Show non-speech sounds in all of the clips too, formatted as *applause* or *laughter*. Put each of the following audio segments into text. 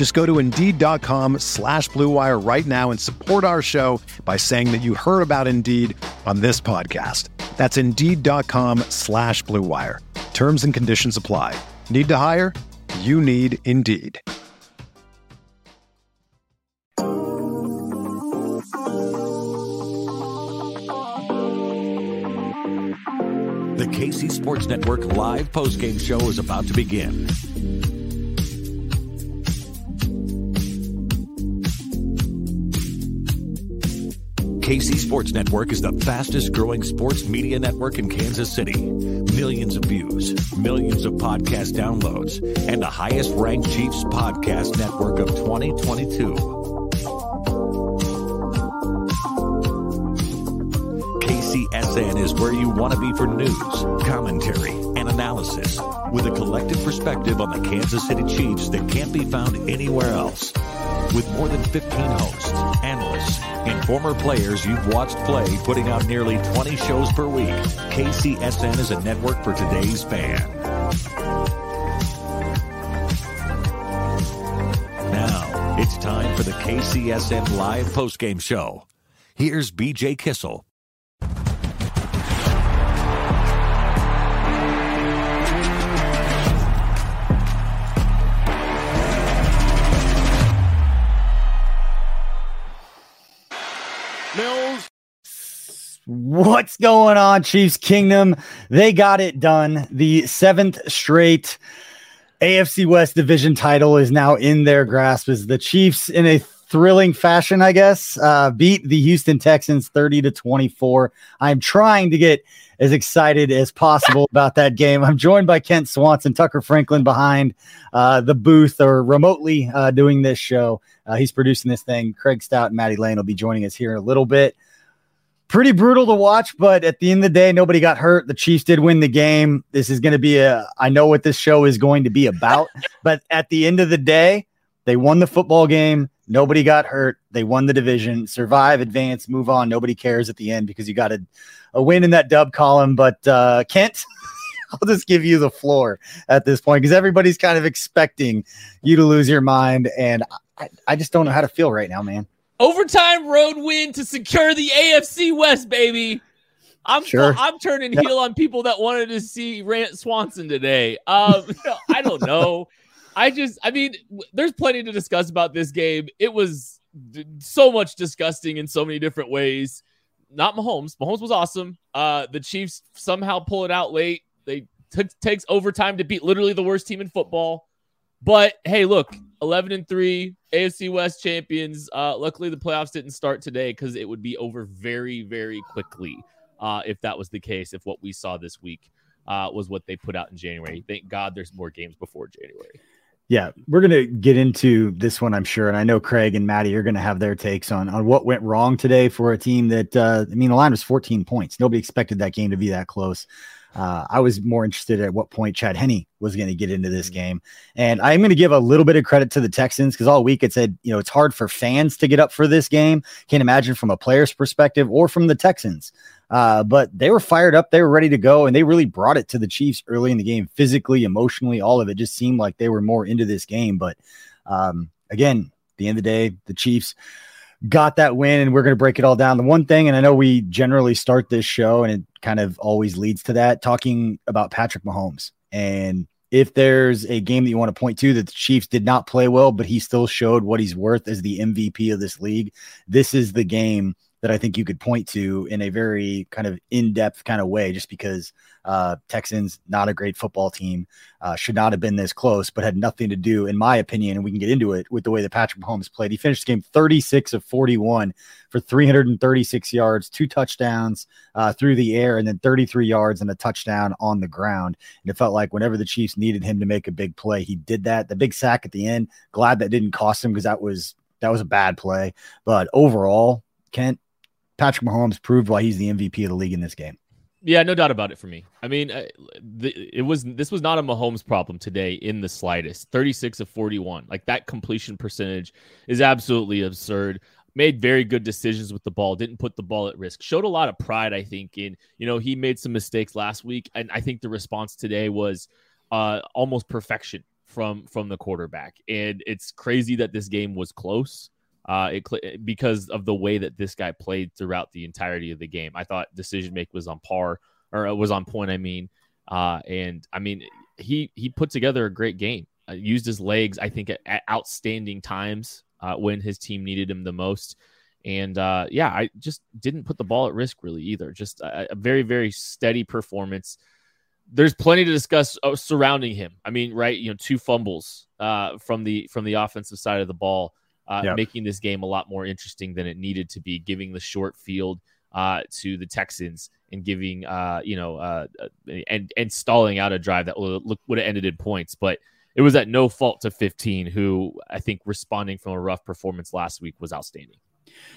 Just go to Indeed.com slash BlueWire right now and support our show by saying that you heard about Indeed on this podcast. That's Indeed.com slash BlueWire. Terms and conditions apply. Need to hire? You need Indeed. The KC Sports Network live postgame show is about to begin. KC Sports Network is the fastest growing sports media network in Kansas City. Millions of views, millions of podcast downloads, and the highest ranked Chiefs podcast network of 2022. KCSN is where you want to be for news, commentary, and analysis with a collective perspective on the Kansas City Chiefs that can't be found anywhere else. With more than 15 hosts, analysts, and former players you've watched play putting out nearly 20 shows per week, KCSN is a network for today's fan. Now, it's time for the KCSN live postgame show. Here's BJ Kissel. What's going on, Chiefs Kingdom? They got it done. The seventh straight AFC West division title is now in their grasp as the Chiefs, in a thrilling fashion, I guess, uh, beat the Houston Texans 30 to 24. I'm trying to get as excited as possible about that game. I'm joined by Kent Swanson, Tucker Franklin behind uh, the booth or remotely uh, doing this show. Uh, he's producing this thing. Craig Stout and Maddie Lane will be joining us here in a little bit pretty brutal to watch, but at the end of the day, nobody got hurt. The Chiefs did win the game. This is going to be a, I know what this show is going to be about, *laughs* but at the end of the day, they won the football game. Nobody got hurt. They won the division, survive, advance, move on. Nobody cares at the end because you got a, a win in that dub column. But uh, Kent, *laughs* I'll just give you the floor at this point because everybody's kind of expecting you to lose your mind. And I, I just don't know how to feel right now, man. Overtime road win to secure the AFC West, baby. I'm Sure. I'm turning heel on people that wanted to see Rant Swanson today. Um, *laughs* I don't know. I just, I mean, there's plenty to discuss about this game. It was so much disgusting in so many different ways. Not Mahomes. Mahomes was awesome. Uh, the Chiefs somehow pull it out late. They took takes overtime to beat literally the worst team in football. But hey, look, 11 and 3, AFC West champions. Uh, luckily, the playoffs didn't start today because it would be over very, very quickly uh, if that was the case, if what we saw this week uh, was what they put out in January. Thank God there's more games before January. Yeah, we're gonna get into this one, I'm sure, and I know Craig and Maddie are gonna have their takes on on what went wrong today for a team that uh, I mean, the line was 14 points. Nobody expected that game to be that close. Uh, I was more interested at what point Chad Henne was going to get into this game, and I'm going to give a little bit of credit to the Texans because all week it said, you know, it's hard for fans to get up for this game. Can't imagine from a player's perspective or from the Texans. Uh, but they were fired up, they were ready to go, and they really brought it to the Chiefs early in the game, physically, emotionally, all of it just seemed like they were more into this game. But um, again, at the end of the day, the Chiefs got that win, and we're going to break it all down. The one thing, and I know we generally start this show, and it kind of always leads to that, talking about Patrick Mahomes. And if there's a game that you want to point to that the Chiefs did not play well, but he still showed what he's worth as the MVP of this league, this is the game that I think you could point to in a very kind of in depth kind of way, just because uh, Texans, not a great football team, uh, should not have been this close, but had nothing to do, in my opinion, and we can get into it with the way that Patrick Mahomes played. He finished the game 36 of 41 for 336 yards, two touchdowns uh, through the air, and then 33 yards and a touchdown on the ground. And it felt like whenever the Chiefs needed him to make a big play, he did that. The big sack at the end, glad that didn't cost him because that was that was a bad play. But overall, Kent, Patrick Mahomes proved why he's the MVP of the league in this game. Yeah, no doubt about it for me. I mean, uh, it was this was not a Mahomes problem today in the slightest. 36 of 41. Like that completion percentage is absolutely absurd. Made very good decisions with the ball, didn't put the ball at risk. Showed a lot of pride, I think, in, you know, he made some mistakes last week and I think the response today was uh almost perfection from from the quarterback. And it's crazy that this game was close uh, it because of the way that this guy played throughout the entirety of the game. I thought decision make was on par or uh, was on point. I mean, uh, and I mean he he put together a great game. Uh, used his legs, I think, at, at outstanding times uh, when his team needed him the most. And uh, yeah, I just didn't put the ball at risk really either. Just a, a very very steady performance. There's plenty to discuss uh, surrounding him. I mean, right? You know, two fumbles uh, from the from the offensive side of the ball uh, yep. making this game a lot more interesting than it needed to be, giving the short field uh, to the Texans and giving, uh, you know, uh, uh, and and stalling out a drive that would would have ended in points, but it was at no fault to 15, who I think responding from a rough performance last week was outstanding.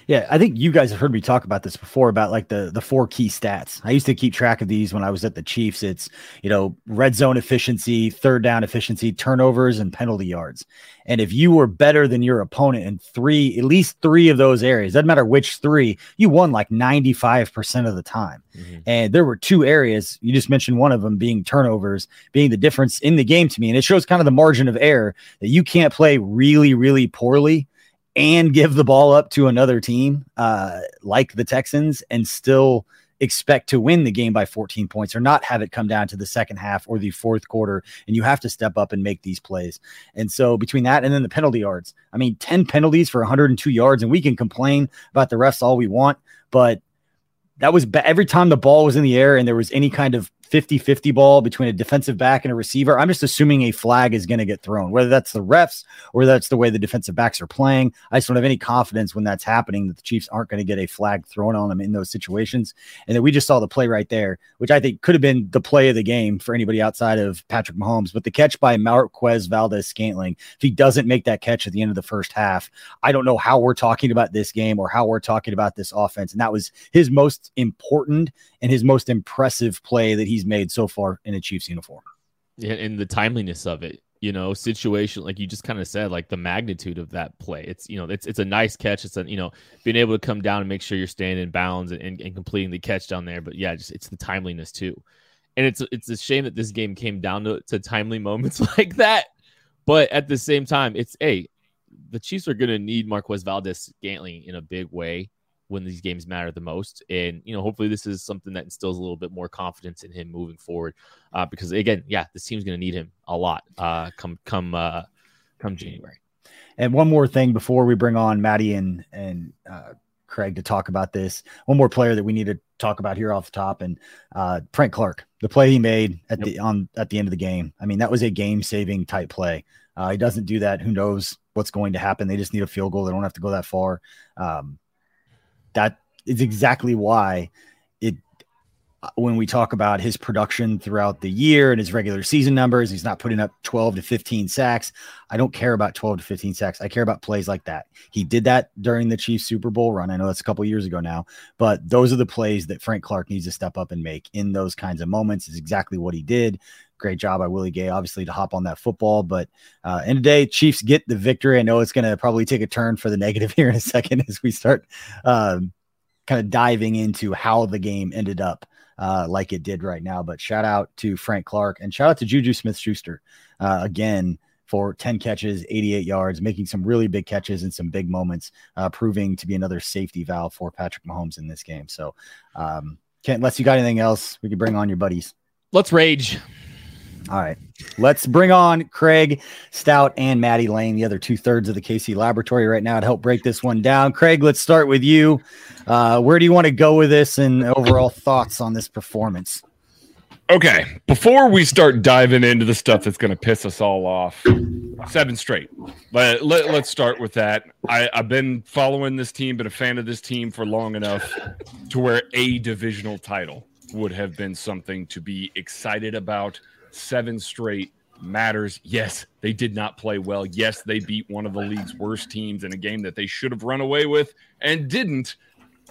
Yeah, I think you guys have heard me talk about this before about like the the four key stats. I used to keep track of these when I was at the Chiefs. It's, you know, red zone efficiency, third down efficiency, turnovers and penalty yards. And if you were better than your opponent in three, at least 3 of those areas, doesn't matter which 3, you won like 95% of the time. Mm-hmm. And there were two areas, you just mentioned one of them being turnovers, being the difference in the game to me. And it shows kind of the margin of error that you can't play really really poorly and give the ball up to another team uh, like the Texans and still expect to win the game by 14 points or not have it come down to the second half or the fourth quarter and you have to step up and make these plays. And so between that and then the penalty yards, I mean 10 penalties for 102 yards and we can complain about the refs all we want, but that was ba- every time the ball was in the air and there was any kind of 50 50 ball between a defensive back and a receiver, I'm just assuming a flag is going to get thrown, whether that's the refs or that's the way the defensive backs are playing. I just don't have any confidence when that's happening that the Chiefs aren't going to get a flag thrown on them in those situations. And that we just saw the play right there, which I think could have been the play of the game for anybody outside of Patrick Mahomes. But the catch by Marquez Valdes-Scantling, if he doesn't make that catch at the end of the first half, I don't know how we're talking about this game or how we're talking about this offense. And that was his most important and his most impressive play that he's made so far in a Chiefs uniform. Yeah, and the timeliness of it, you know, situation like you just kind of said, like the magnitude of that play. It's you know, it's it's a nice catch. It's a you know, being able to come down and make sure you're staying in bounds and, and, and completing the catch down there. But yeah, just it's the timeliness too. And it's it's a shame that this game came down to, to timely *laughs* moments like that. But at the same time, it's a hey, the Chiefs are going to need Marquez Valdes-Scantling in a big way when these games matter the most. And, you know, hopefully this is something that instills a little bit more confidence in him moving forward. Uh, because again, yeah, this team's going to need him a lot uh, come, come, uh, come January. And one more thing before we bring on Maddie and, and, uh, Craig to talk about this. One more player that we need to talk about here off the top, and uh, Frank Clark, the play he made at yep. the on at the end of the game. I mean, that was a game-saving type play. Uh, he doesn't do that. Who knows what's going to happen? They just need a field goal. They don't have to go that far. Um, that is exactly why it when we talk about his production throughout the year and his regular season numbers, he's not putting up 12 to 15 sacks. I don't care about 12 to 15 sacks. I care about plays like that. He did that during the Chiefs Super Bowl run. I know that's a couple years ago now, but those are the plays that Frank Clark needs to step up and make in those kinds of moments. Is exactly what he did. Great job by Willie Gay, obviously, to hop on that football. But uh, in the day, Chiefs get the victory. I know it's going to probably take a turn for the *laughs* negative here in a second as we start um, kind of diving into how the game ended up uh, like it did right now. But shout out to Frank Clark and shout out to Juju Smith-Schuster uh, again for 10 catches, 88 yards, making some really big catches and some big moments, uh, proving to be another safety valve for Patrick Mahomes in this game. So, um, Kent, unless you got anything else, we could bring on your buddies. Let's rage. All right. Let's bring on Craig Stout and Maddie Lane, the other two thirds of the KC laboratory right now to help break this one down. Craig, let's start with you. Uh, where do you want to go with this and overall thoughts on this performance? Okay, before we start diving into the stuff that's going to piss us all off, seven straight. Let, let, us start with that. I, I've been following this team, been a fan of this team for long enough to where a divisional title would have been something to be excited about. Seven straight matters. Yes, they did not play well. Yes, they beat one of the league's worst teams in a game that they should have run away with and didn't.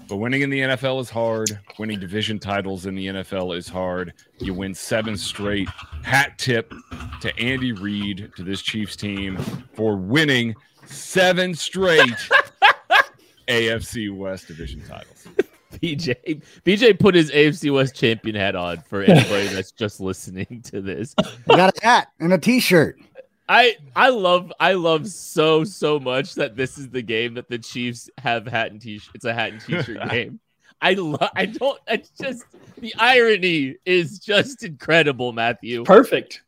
But winning in the NFL is hard. Winning division titles in the NFL is hard. You win seven straight. Hat tip to Andy Reid, to this Chiefs team, for winning seven straight *laughs* AFC West division titles. BJ BJ put his AFC West champion hat on for anybody that's just listening to this. I got a hat and a t-shirt. I I love I love so so much that this is the game that the Chiefs have hat and t shirt. It's a hat and t-shirt *laughs* game. I love. I don't. It's just the irony is just incredible, Matthew. Perfect.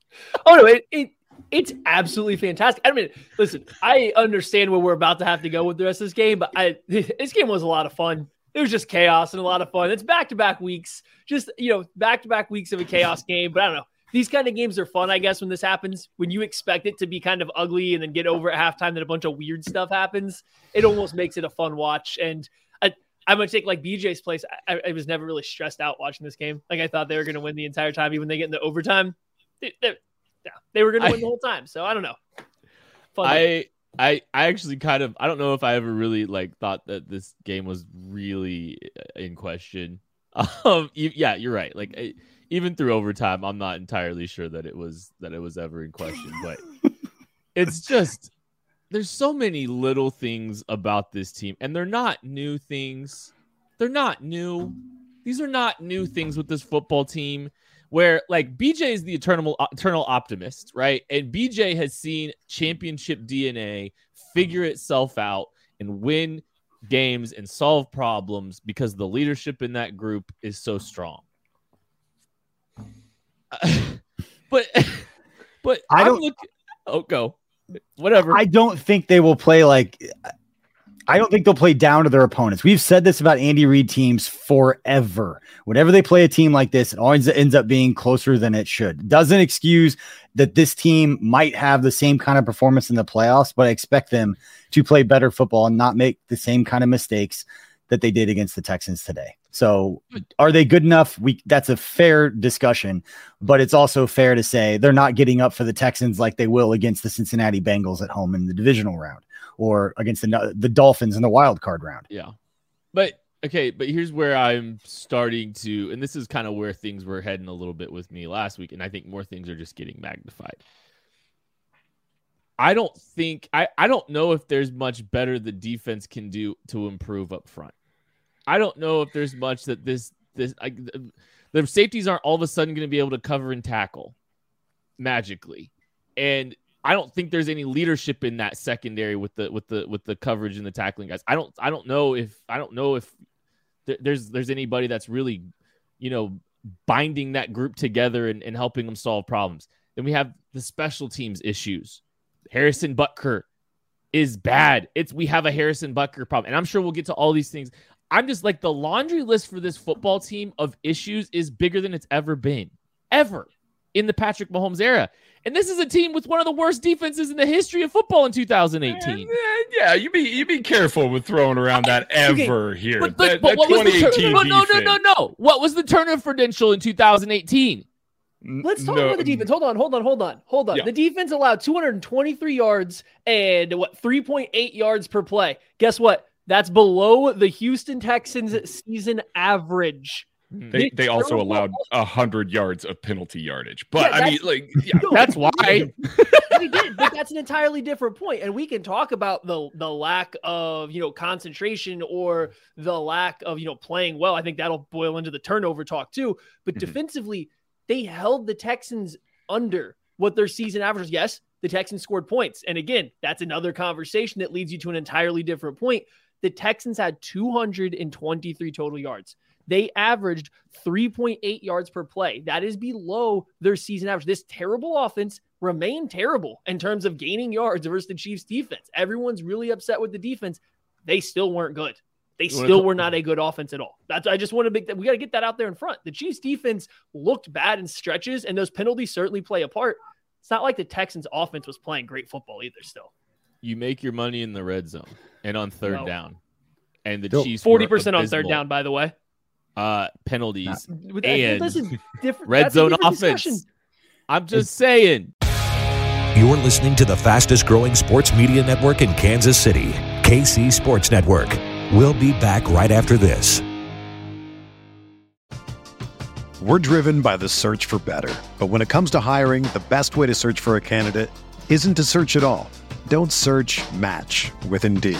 Oh no, it, it it's absolutely fantastic. I mean, listen, I understand where we're about to have to go with the rest of this game, but I *laughs* this game was a lot of fun. It was just chaos and a lot of fun. It's back to back weeks, just you know, back to back weeks of a chaos game. But I don't know these kind of games are fun, I guess, when this happens. When you expect it to be kind of ugly and then get over at halftime that a bunch of weird stuff happens, it almost makes it a fun watch. And I, I'm gonna take like BJ's place. I, I, was never really stressed out watching this game. Like I thought they were gonna win the entire time, even when they get into overtime. They, they, yeah, they were gonna win the whole time. So I don't know. Fun I I I actually kind of I don't know if I ever really like thought that this game was really uh, in question. *laughs* Um, yeah, you're right. Like. I, even through overtime, I'm not entirely sure that it was that it was ever in question. But *laughs* it's just there's so many little things about this team, and they're not new things. They're not new. These are not new things with this football team. Where like BJ is the eternal uh, eternal optimist, right? And BJ has seen championship DNA figure itself out and win games and solve problems because the leadership in that group is so strong. *laughs* but *laughs* but I don't look. Oh, go. Whatever. I don't think they will play like. I don't think they'll play down to their opponents. We've said this about Andy Reid teams forever. Whenever they play a team like this, it always ends up being closer than it should. Doesn't excuse that this team might have the same kind of performance in the playoffs, but I expect them to play better football and not make the same kind of mistakes that they did against the Texans today. So are they good enough? We that's a fair discussion, but it's also fair to say they're not getting up for the Texans like they will against the Cincinnati Bengals at home in the divisional round or against the the Dolphins in the wild card round. Yeah. But okay, but here's where I'm starting to and this is kind of where things were heading a little bit with me last week and I think more things are just getting magnified. I don't think I I don't know if there's much better the defense can do to improve up front. I don't know if there's much that this this like the safeties aren't all of a sudden going to be able to cover and tackle magically, and I don't think there's any leadership in that secondary with the with the with the coverage and the tackling guys. I don't I don't know if I don't know if th- there's there's anybody that's really you know binding that group together and, and helping them solve problems. Then we have the special teams issues. Harrison Butker is bad. It's we have a Harrison Butker problem, and I'm sure we'll get to all these things. I'm just like the laundry list for this football team of issues is bigger than it's ever been, ever in the Patrick Mahomes era. And this is a team with one of the worst defenses in the history of football in 2018. Yeah, you be you be careful with throwing around that *laughs* ever okay, here. But, that, but that what was the tur- no, no, no, no, no. What was the Turner credential in 2018? Let's talk no. about the defense. Hold on, hold on, hold on, hold on. Yeah. The defense allowed 223 yards and what 3.8 yards per play. Guess what? That's below the Houston Texans season average. Hmm. They, they also allowed a hundred yards of penalty yardage, but yeah, I mean, like, *laughs* yeah, that's why *laughs* they did. But that's an entirely different point, and we can talk about the the lack of you know concentration or the lack of you know playing well. I think that'll boil into the turnover talk too. But mm-hmm. defensively, they held the Texans under what their season average. Yes, the Texans scored points, and again, that's another conversation that leads you to an entirely different point the Texans had 223 total yards. They averaged 3.8 yards per play. That is below their season average. This terrible offense remained terrible in terms of gaining yards versus the Chiefs defense. Everyone's really upset with the defense. They still weren't good. They still were not a good offense at all. That's I just want to make that we got to get that out there in front. The Chiefs defense looked bad in stretches, and those penalties certainly play a part. It's not like the Texans offense was playing great football either. Still, you make your money in the red zone and on third no. down, and the Chiefs forty percent on third down. By the way, uh, penalties nah. and *laughs* red zone offense. Discussion. I'm just saying. You're listening to the fastest growing sports media network in Kansas City, KC Sports Network. We'll be back right after this. We're driven by the search for better. But when it comes to hiring, the best way to search for a candidate isn't to search at all. Don't search match with Indeed.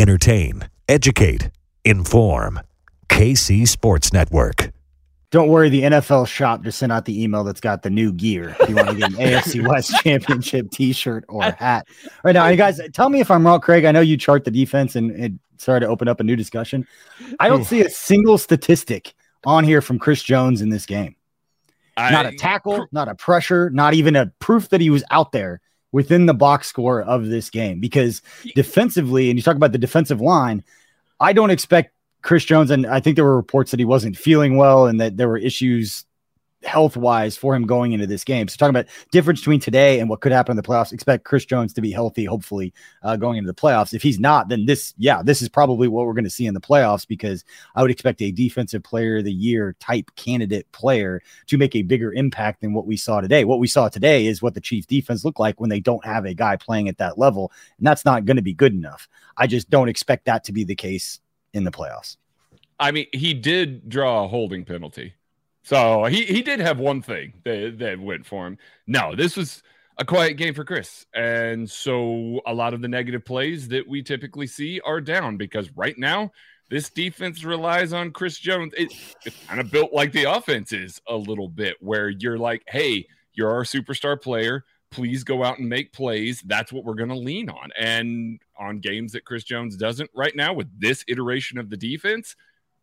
entertain, educate, inform. KC Sports Network. Don't worry, the NFL shop just sent out the email that's got the new gear. If you want to get an *laughs* AFC West Championship T-shirt or hat, right now, you guys, tell me if I'm wrong, Craig. I know you chart the defense, and it started to open up a new discussion. I don't see a single statistic on here from Chris Jones in this game. I, not a tackle, not a pressure, not even a proof that he was out there within the box score of this game because defensively, and you talk about the defensive line, I don't expect Chris Jones, and I think there were reports that he wasn't feeling well and that there were issues health wise for him going into this game. So talking about difference between today and what could happen in the playoffs, expect Chris Jones to be healthy, hopefully uh, going into the playoffs. If he's not, then this, yeah, this is probably what we're going to see in the playoffs because I would expect a defensive player of the year type candidate player to make a bigger impact than what we saw today. What we saw today is what the Chiefs defense looked like when they don't have a guy playing at that level. And that's not going to be good enough. I just don't expect that to be the case in the playoffs. I mean, he did draw a holding penalty. So he, he did have one thing that, that went for him. No, this was a quiet game for Chris. And so a lot of the negative plays that we typically see are down because right now, this defense relies on Chris Jones. It, it's kind of built like the offense is a little bit, where you're like, hey, you're our superstar player. Please go out and make plays. That's what we're going to lean on. And on games that Chris Jones doesn't right now with this iteration of the defense,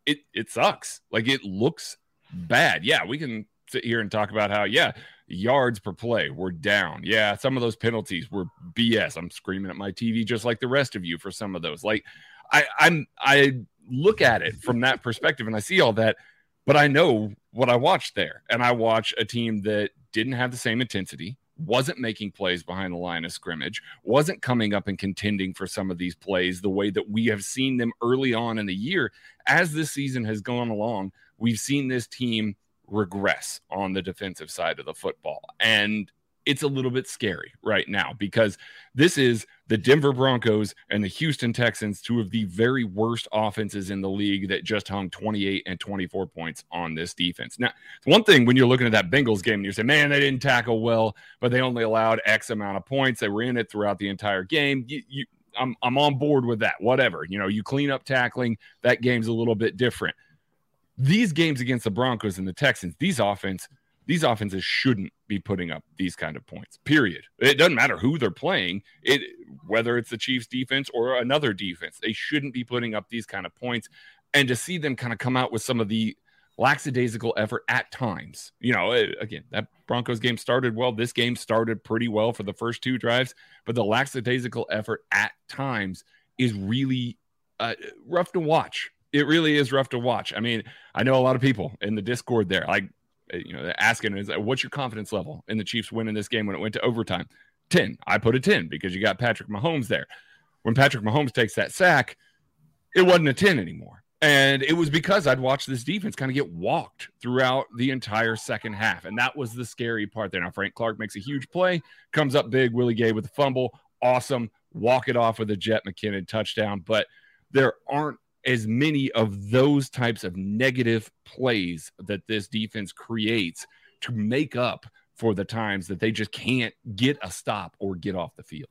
it, it sucks. Like it looks bad. Yeah, we can sit here and talk about how, yeah, yards per play were down. Yeah, some of those penalties were BS. I'm screaming at my TV just like the rest of you for some of those. Like I I'm I look at it from that perspective and I see all that, but I know what I watched there. And I watch a team that didn't have the same intensity, wasn't making plays behind the line of scrimmage, wasn't coming up and contending for some of these plays the way that we have seen them early on in the year as this season has gone along we've seen this team regress on the defensive side of the football. And it's a little bit scary right now because this is the Denver Broncos and the Houston Texans, two of the very worst offenses in the league that just hung 28 and 24 points on this defense. Now, one thing when you're looking at that Bengals game and you say, man, they didn't tackle well, but they only allowed X amount of points. They were in it throughout the entire game. You, you, I'm, I'm on board with that. Whatever. You know, you clean up tackling, that game's a little bit different. These games against the Broncos and the Texans, these offense, these offenses shouldn't be putting up these kind of points. Period. It doesn't matter who they're playing. It whether it's the Chiefs defense or another defense, they shouldn't be putting up these kind of points. And to see them kind of come out with some of the lackadaisical effort at times. You know, again, that Broncos game started well. This game started pretty well for the first two drives, but the lackadaisical effort at times is really uh, rough to watch. It really is rough to watch. I mean, I know a lot of people in the Discord there, like, eh, you know, asking is what's your confidence level in the Chiefs winning this game when it went to overtime? 10. I put a 10 because you got Patrick Mahomes there. When Patrick Mahomes takes that sack, it wasn't a 10 anymore. And it was because I'd watched this defense kind of get walked throughout the entire second half. And that was the scary part there. Now, Frank Clark makes a huge play, comes up big. Willie Gay with a fumble. Awesome. Walk it off with a Jet McKinnon touchdown. But there aren't as many of those types of negative plays that this defense creates to make up for the times that they just can't get a stop or get off the field.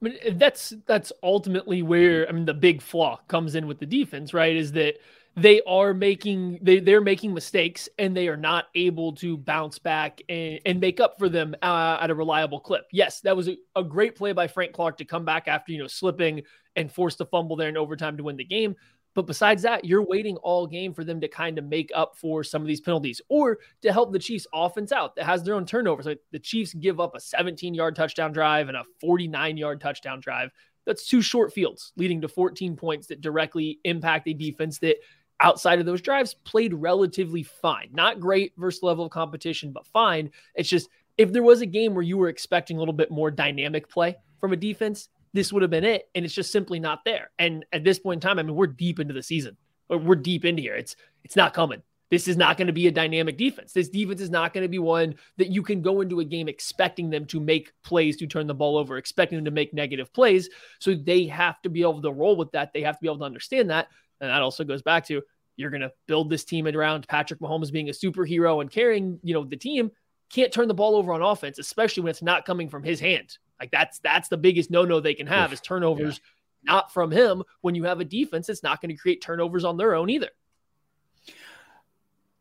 I mean, that's that's ultimately where I mean the big flaw comes in with the defense, right? Is that they are making they they're making mistakes and they are not able to bounce back and, and make up for them uh, at a reliable clip. Yes, that was a, a great play by Frank Clark to come back after you know slipping and force the fumble there in overtime to win the game. But besides that, you're waiting all game for them to kind of make up for some of these penalties or to help the Chiefs offense out that has their own turnovers. Like the Chiefs give up a 17 yard touchdown drive and a 49 yard touchdown drive. That's two short fields leading to 14 points that directly impact a defense that outside of those drives played relatively fine. Not great versus level of competition, but fine. It's just if there was a game where you were expecting a little bit more dynamic play from a defense, this would have been it. And it's just simply not there. And at this point in time, I mean, we're deep into the season. We're deep into here. It's it's not coming. This is not going to be a dynamic defense. This defense is not going to be one that you can go into a game expecting them to make plays to turn the ball over, expecting them to make negative plays. So they have to be able to roll with that. They have to be able to understand that. And that also goes back to you're going to build this team around Patrick Mahomes being a superhero and carrying, you know, the team. Can't turn the ball over on offense, especially when it's not coming from his hand. Like that's that's the biggest no-no they can have is turnovers yeah. not from him when you have a defense that's not going to create turnovers on their own either.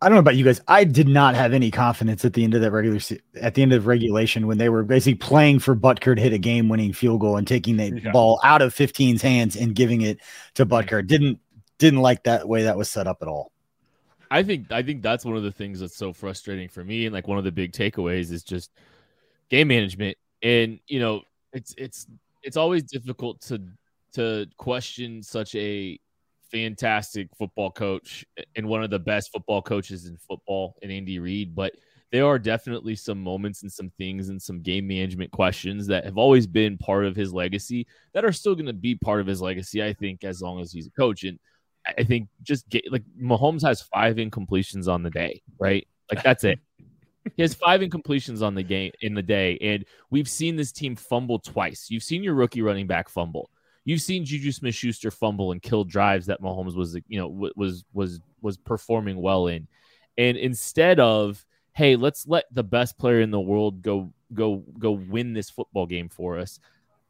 I don't know about you guys. I did not have any confidence at the end of that regular se- at the end of regulation when they were basically playing for Butker to hit a game-winning field goal and taking the yeah. ball out of 15's hands and giving it to Butker. Didn't didn't like that way that was set up at all. I think I think that's one of the things that's so frustrating for me, and like one of the big takeaways is just game management and you know it's it's it's always difficult to to question such a fantastic football coach and one of the best football coaches in football in Andy Reid, but there are definitely some moments and some things and some game management questions that have always been part of his legacy that are still going to be part of his legacy, I think, as long as he's a coach. And I think just get like Mahomes has five incompletions on the day, right? Like that's it. He has five incompletions on the game in the day, and we've seen this team fumble twice. You've seen your rookie running back fumble. You've seen Juju Smith-Schuster fumble and kill drives that Mahomes was, you know, was was was performing well in. And instead of, hey, let's let the best player in the world go go go win this football game for us.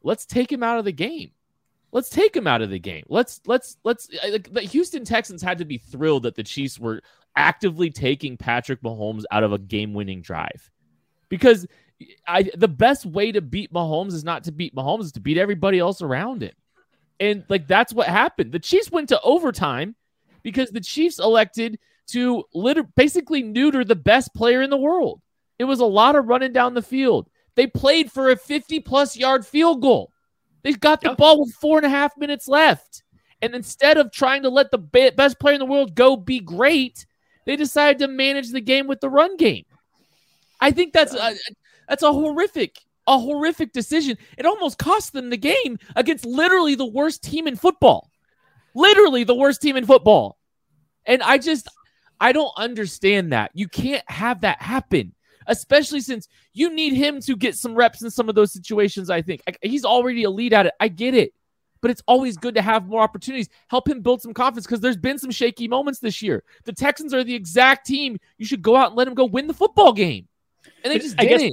Let's take him out of the game. Let's take him out of the game. Let's let's let's like the Houston Texans had to be thrilled that the Chiefs were actively taking Patrick Mahomes out of a game-winning drive. Because I the best way to beat Mahomes is not to beat Mahomes, is to beat everybody else around him. And like that's what happened. The Chiefs went to overtime because the Chiefs elected to liter- basically neuter the best player in the world. It was a lot of running down the field. They played for a 50 plus yard field goal. They got the ball with four and a half minutes left. And instead of trying to let the best player in the world go be great, they decided to manage the game with the run game. I think that's a, that's a horrific, a horrific decision. It almost cost them the game against literally the worst team in football. Literally the worst team in football. And I just I don't understand that. You can't have that happen, especially since you need him to get some reps in some of those situations, I think. He's already elite at it. I get it but it's always good to have more opportunities. Help him build some confidence because there's been some shaky moments this year. The Texans are the exact team you should go out and let him go win the football game, and they just I didn't. Guess,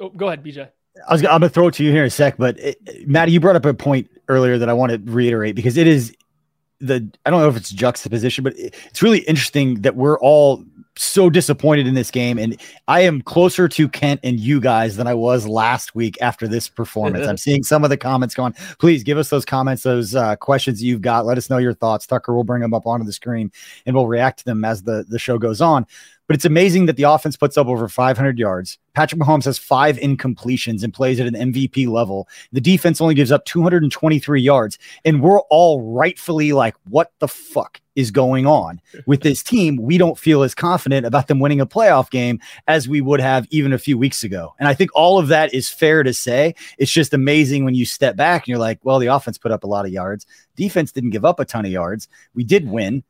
oh, go ahead, BJ. I was I'm gonna throw it to you here in a sec, but it, Maddie, you brought up a point earlier that I want to reiterate because it is the I don't know if it's juxtaposition, but it's really interesting that we're all so disappointed in this game. And I am closer to Kent and you guys than I was last week after this performance. *laughs* I'm seeing some of the comments going. Please give us those comments, those uh, questions you've got. Let us know your thoughts. Tucker will bring them up onto the screen and we'll react to them as the, the show goes on. But it's amazing that the offense puts up over 500 yards. Patrick Mahomes has five incompletions and plays at an MVP level. The defense only gives up 223 yards. And we're all rightfully like, what the fuck is going on with this team? We don't feel as confident about them winning a playoff game as we would have even a few weeks ago. And I think all of that is fair to say. It's just amazing when you step back and you're like, well, the offense put up a lot of yards. Defense didn't give up a ton of yards. We did win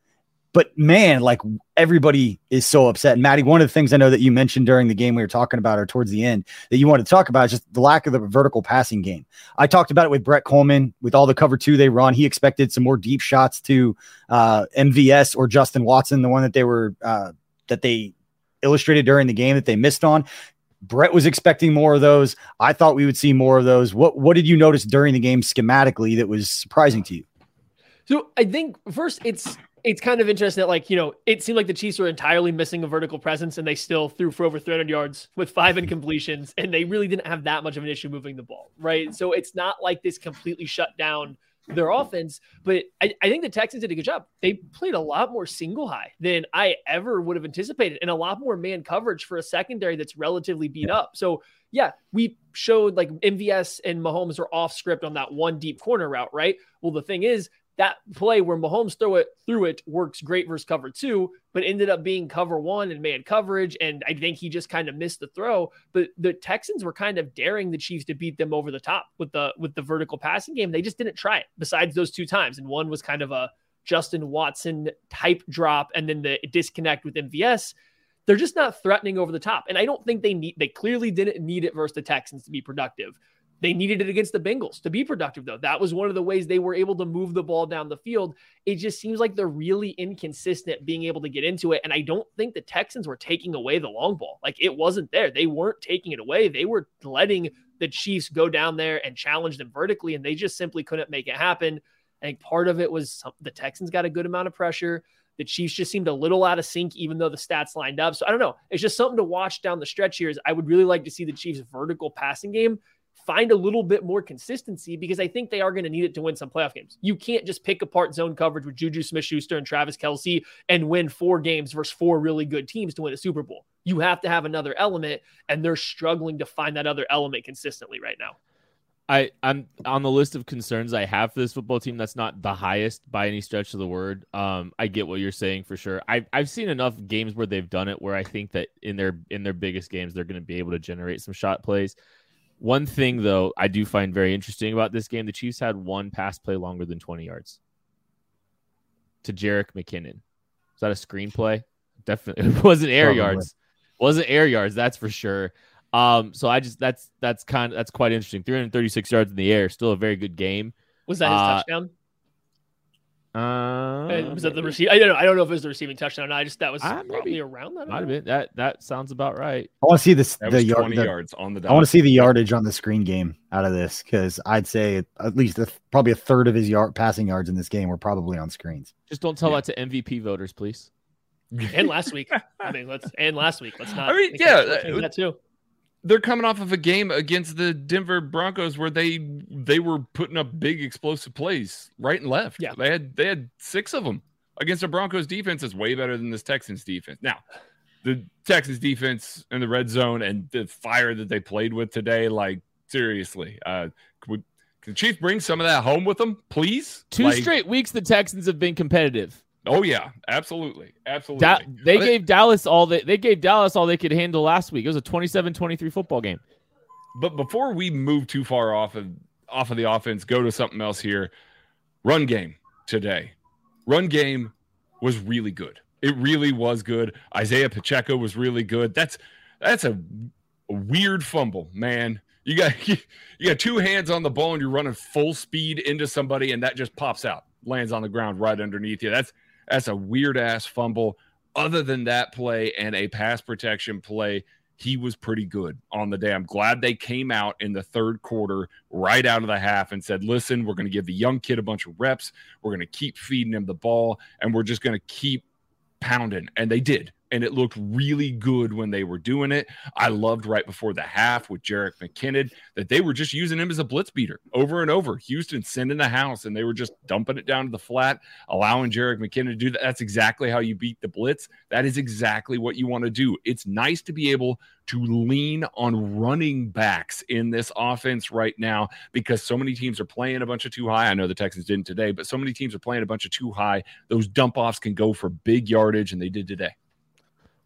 but man, like everybody is so upset. And Maddie, one of the things I know that you mentioned during the game we were talking about, or towards the end, that you wanted to talk about is just the lack of the vertical passing game. I talked about it with Brett Coleman with all the cover two they run. He expected some more deep shots to uh, MVS or Justin Watson, the one that they were uh, that they illustrated during the game that they missed on. Brett was expecting more of those. I thought we would see more of those. What what did you notice during the game schematically that was surprising to you? So I think first it's it's kind of interesting that like you know it seemed like the Chiefs were entirely missing a vertical presence and they still threw for over 300 yards with five *laughs* incompletions and they really didn't have that much of an issue moving the ball right? So it's not like this completely shut down their offense but I, I think the Texans did a good job. They played a lot more single high than I ever would have anticipated and a lot more man coverage for a secondary that's relatively beat up. So yeah we showed like MVS and Mahomes are off script on that one deep corner route right? Well the thing is that play where Mahomes throw it through it works great versus cover two, but ended up being cover one and man coverage. And I think he just kind of missed the throw. But the Texans were kind of daring the Chiefs to beat them over the top with the with the vertical passing game. They just didn't try it besides those two times. And one was kind of a Justin Watson type drop, and then the disconnect with MVS. They're just not threatening over the top. And I don't think they need they clearly didn't need it versus the Texans to be productive. They needed it against the Bengals to be productive, though. That was one of the ways they were able to move the ball down the field. It just seems like they're really inconsistent being able to get into it. And I don't think the Texans were taking away the long ball. Like it wasn't there. They weren't taking it away. They were letting the Chiefs go down there and challenge them vertically, and they just simply couldn't make it happen. I think part of it was the Texans got a good amount of pressure. The Chiefs just seemed a little out of sync, even though the stats lined up. So I don't know. It's just something to watch down the stretch here. Is I would really like to see the Chiefs' vertical passing game find a little bit more consistency because I think they are going to need it to win some playoff games. You can't just pick apart zone coverage with Juju Smith-Schuster and Travis Kelce and win four games versus four really good teams to win a Super Bowl. You have to have another element, and they're struggling to find that other element consistently right now. I, I'm on the list of concerns I have for this football team. That's not the highest by any stretch of the word. Um, I get what you're saying for sure. I've I've seen enough games where they've done it where I think that in their in their biggest games they're going to be able to generate some shot plays. One thing, though, I do find very interesting about this game: the Chiefs had one pass play longer than 20 yards to Jerick McKinnon. Is that a screenplay? Definitely, *laughs* it wasn't air Probably. yards. It wasn't air yards, that's for sure. Um, so I just that's that's kind of that's quite interesting. 336 yards in the air, still a very good game. Was that his uh, touchdown? Uh, was that the receive? I don't know. I don't know if it was the receiving touchdown. I just that was uh, probably around that. Might have been. That that sounds about right. I want to see this. That the yard, the, yards on the. Dot. I want to see the yardage on the screen game out of this because I'd say at least a, probably a third of his yard passing yards in this game were probably on screens. Just don't tell yeah. that to MVP voters, please. and last week, I mean, let's and last week, let's *laughs* not. I mean, yeah, that too they're coming off of a game against the Denver Broncos where they they were putting up big explosive plays right and left. Yeah, they had they had six of them against the Broncos defense is way better than this Texans defense. Now, the Texans defense in the red zone and the fire that they played with today, like seriously, uh, can, the Chiefs bring some of that home with them, please? Two like, straight weeks the Texans have been competitive. Oh yeah, absolutely, absolutely. Da- they gave Dallas all they they gave Dallas all they could handle last week. It was a 27-23 football game. But before we move too far off of off of the offense, go to something else here. Run game today. Run game was really good. It really was good. Isaiah Pacheco was really good. That's that's a, a weird fumble, man. You got *laughs* you got two hands on the ball and you're running full speed into somebody and that just pops out, lands on the ground right underneath you. That's that's a weird ass fumble. Other than that play and a pass protection play, he was pretty good on the day. I'm glad they came out in the third quarter, right out of the half, and said, listen, we're going to give the young kid a bunch of reps. We're going to keep feeding him the ball, and we're just going to keep pounding. And they did and it looked really good when they were doing it. I loved right before the half with Jerick McKinnon that they were just using him as a blitz beater over and over. Houston sending the house and they were just dumping it down to the flat, allowing Jerick McKinnon to do that. That's exactly how you beat the blitz. That is exactly what you want to do. It's nice to be able to lean on running backs in this offense right now because so many teams are playing a bunch of two high. I know the Texans didn't today, but so many teams are playing a bunch of two high. Those dump offs can go for big yardage, and they did today.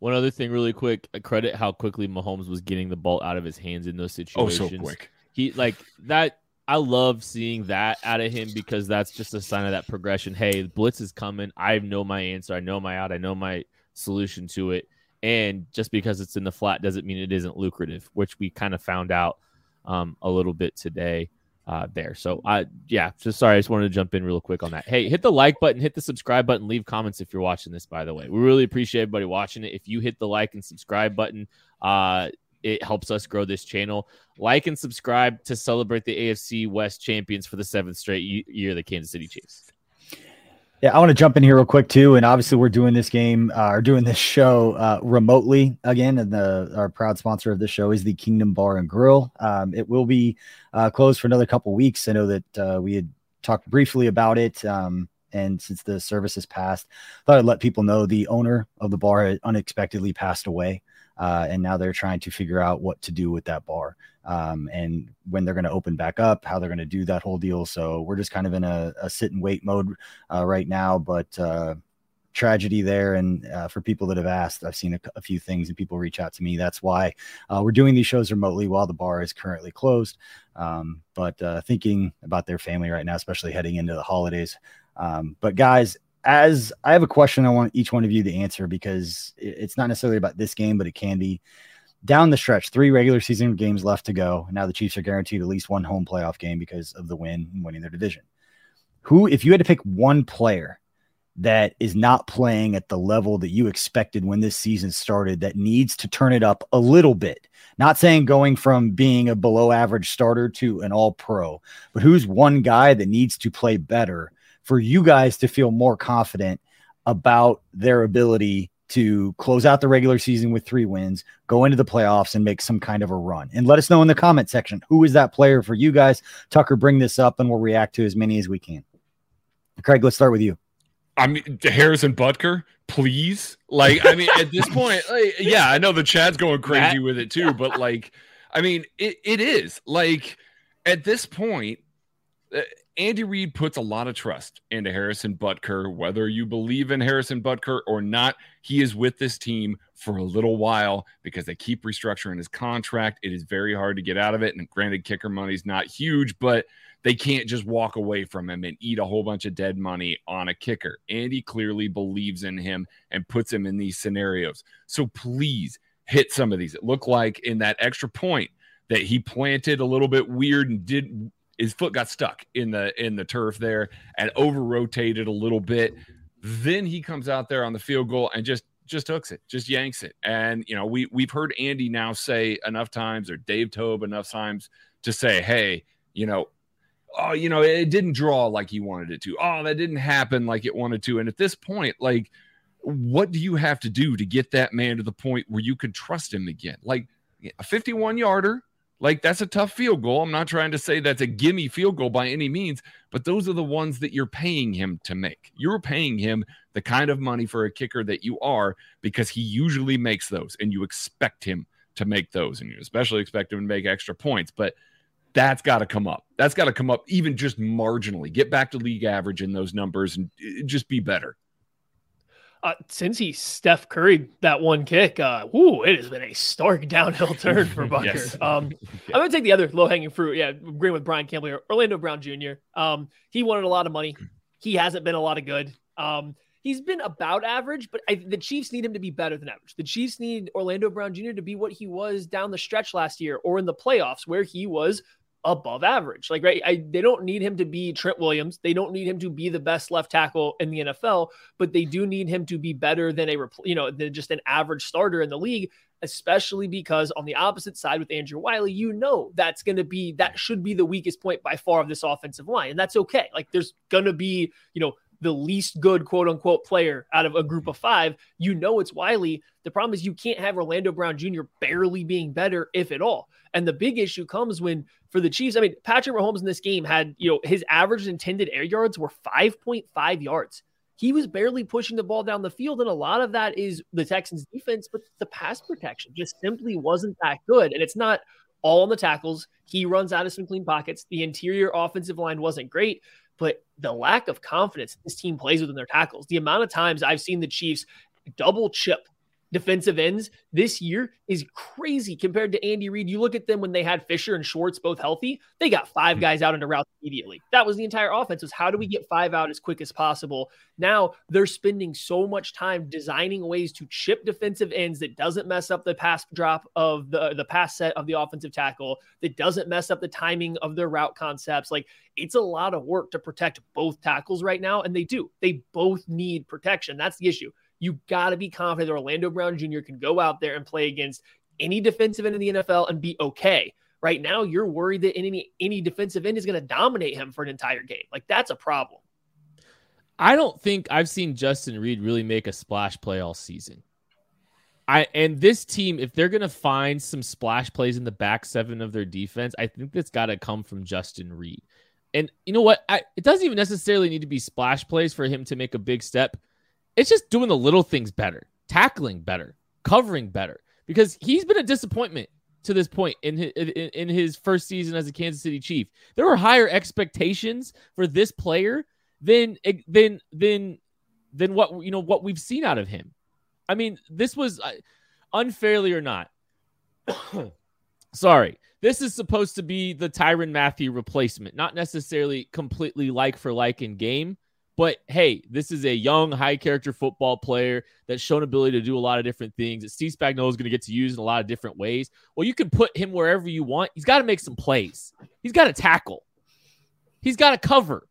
One other thing, really quick, I credit how quickly Mahomes was getting the ball out of his hands in those situations. Oh, so quick. He like that. I love seeing that out of him because that's just a sign of that progression. Hey, blitz is coming. I know my answer. I know my out. I know my solution to it. And just because it's in the flat doesn't mean it isn't lucrative, which we kind of found out um, a little bit today uh, there. So I, yeah, just sorry. I just wanted to jump in real quick on that. Hey, hit the like button, hit the subscribe button, leave comments if you're watching this, by the way, we really appreciate everybody watching it. If you hit the like and subscribe button, uh, it helps us grow this channel. Like and subscribe to celebrate the AFC West champions for the seventh straight year, the Kansas City Chiefs. Yeah, I want to jump in here real quick too, and obviously we're doing this game uh, or doing this show uh, remotely again. And the our proud sponsor of this show is the Kingdom Bar and Grill. Um, it will be uh, closed for another couple weeks. I know that uh, we had talked briefly about it, um, and since the service has passed, I thought I'd let people know the owner of the bar had unexpectedly passed away, uh, and now they're trying to figure out what to do with that bar um, and when they're going to open back up, how they're going to do that whole deal. So we're just kind of in a, a sit and wait mode uh, right now. But uh, tragedy there, and uh, for people that have asked, I've seen a, a, few things and people reach out to me. That's why uh, we're doing these shows remotely while the bar is currently closed. Um, but uh, thinking about their family right now, especially heading into the holidays. Um, but guys, as I have a question, I want each one of you to answer because it's not necessarily about this game, but it can be down the stretch, three regular season games left to go. Now the Chiefs are guaranteed at least one home playoff game because of the win and winning their division. Who, if you had to pick one player that is not playing at the level that you expected when this season started, that needs to turn it up a little bit, not saying going from being a below average starter to an all pro, but who's one guy that needs to play better for you guys to feel more confident about their ability to close out the regular season with three wins, go into the playoffs and make some kind of a run. And let us know in the comment section who is that player for you guys. Tucker, bring this up and we'll react to as many as we can. Craig, let's start with you. I mean, Harrison Butker, please. Like, I mean, at this point, *laughs* like, yeah, I know the Chad's going crazy with it too, but like, I mean, it, it is like at this point, uh, Andy Reid puts a lot of trust into Harrison Butker. Whether you believe in Harrison Butker or not, he is with this team for a little while because they keep restructuring his contract. It is very hard to get out of it. And granted, kicker money is not huge, but they can't just walk away from him and eat a whole bunch of dead money on a kicker. Andy clearly believes in him and puts him in these scenarios. So please hit some of these. It looked like in that extra point that he planted a little bit weird and did his foot got stuck in the in the turf there and over rotated a little bit. Then he comes out there on the field goal and just just hooks it, just yanks it. And you know, we we've heard Andy now say enough times, or Dave Toub enough times to say, hey, you know, oh, you know, it didn't draw like he wanted it to. Oh, that didn't happen like it wanted to. And at this point, like, what do you have to do to get that man to the point where you can trust him again? Like a 51 yarder, like that's a tough field goal. I'm not trying to say that's a gimme field goal by any means, but those are the ones that you're paying him to make. You're paying him the kind of money for a kicker that you are because he usually makes those and you expect him to make those and you especially expect him to make extra points, but that's got to come up. That's got to come up even just marginally. Get back to league average in those numbers and uh, just be better uh, since he Steph Curry that one kick, uh, whoo, it has been a stark *laughs* downhill turn for Butker. *laughs* yes. um, *laughs* I'm going to take the other low hanging fruit. Yeah, agreeing with Brian Campbell here. Orlando Brown Jr. Um, he wanted a lot of money. He hasn't been a lot of good. Um, he's been about average, but I, the Chiefs need him to be better than average. The Chiefs need Orlando Brown Jr. to be what he was down the stretch last year or in the playoffs, where he was above average. Like, right, I, they don't need him to be Trent Williams. They don't need him to be the best left tackle in the NFL, but they do need him to be better than a, you know, than just an average starter in the league. Especially because on the opposite side with Andrew Wylie, you know that's going to be that should be the weakest point by far of this offensive line, and that's okay. Like, there's going to be, you know, the least good quote unquote player out of a group of five, you know it's Wiley. The problem is you can't have Orlando Brown Jr. barely being better, if at all. And the big issue comes when for the Chiefs, I mean, Patrick Mahomes in this game had, you know, his average intended air yards were 5.5 yards. He was barely pushing the ball down the field. And a lot of that is the Texans defense, but the pass protection just simply wasn't that good. And it's not all on the tackles. He runs out of some clean pockets. The interior offensive line wasn't great but the lack of confidence this team plays within their tackles, the amount of times I've seen the Chiefs double chip defensive ends this year is crazy compared to Andy Reid. You look at them when they had Fisher and Schwartz both healthy, they got five hmm. guys out into routes immediately. That was the entire offense was how do we hmm. get five out as quick as possible? Now they're spending so much time designing ways to chip defensive ends that doesn't mess up the pass drop of the the pass set of the offensive tackle, that doesn't mess up the timing of their route concepts. Like it's a lot of work to protect both tackles right now and they do. They both need protection. That's the issue you got to be confident that Orlando Brown Jr. can go out there and play against any defensive end in the NFL and be okay. Right now, you're worried that any any defensive end is going to dominate him for an entire game. Like that's a problem. I don't think I've seen Justin Reid really make a splash play all season. I and this team, if they're gonna find some splash plays in the back seven of their defense, I think that's got to come from Justin Reid. And you know what? I, it doesn't even necessarily need to be splash plays for him to make a big step. It's just doing the little things better, tackling better, covering better, because he's been a disappointment to this point in his, in his first season as a Kansas City Chief. There were higher expectations for this player than than than than what you know what we've seen out of him. I mean, this was uh, unfairly or not. *coughs* Sorry. This is supposed to be the Tyrann Mathieu replacement, not necessarily completely like for like in game, but hey, this is a young, high character football player that's shown ability to do a lot of different things that Steve Spagnuolo is going to get to use in a lot of different ways. Well, you can put him wherever you want. He's got to make some plays. He's got to tackle. He's got to cover.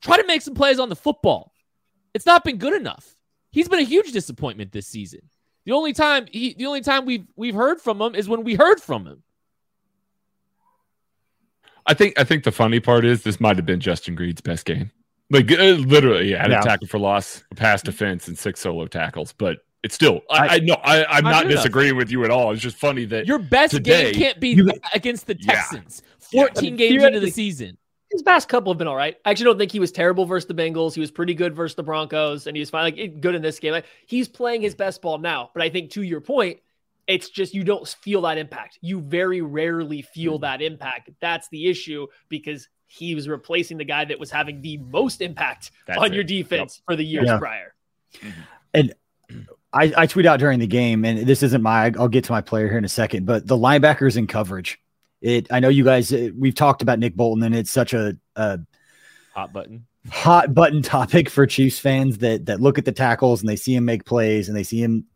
Try to make some plays on the football. It's not been good enough. He's been a huge disappointment this season. The only time he, the only time we've we've heard from him is when we heard from him. I think I think the funny part is this might have been Justin Reid's best game. Like uh, literally, yeah, had yeah. a tackle for loss, a pass defense, and six solo tackles. But it's still, I, I know, I, am not disagreeing with you at all. It's just funny that your best today, game can't be you, against the Texans. Yeah. 14 yeah. games into the season. His past couple have been all right. I actually don't think he was terrible versus the Bengals. He was pretty good versus the Broncos, and he was fine, like good in this game. Like, he's playing his best ball now. But I think to your point, it's just you don't feel that impact. You very rarely feel mm-hmm. that impact. That's the issue because he was replacing the guy that was having the most impact That's on it. your defense yep. for the years yeah. prior. Mm-hmm. And I, I tweet out during the game, and this isn't my. I'll get to my player here in a second, but the linebackers in coverage. It. I know you guys. Uh, we've talked about Nick Bolton, and it's such a, a hot button hot button topic for Chiefs fans that that look at the tackles and they see him make plays and they see him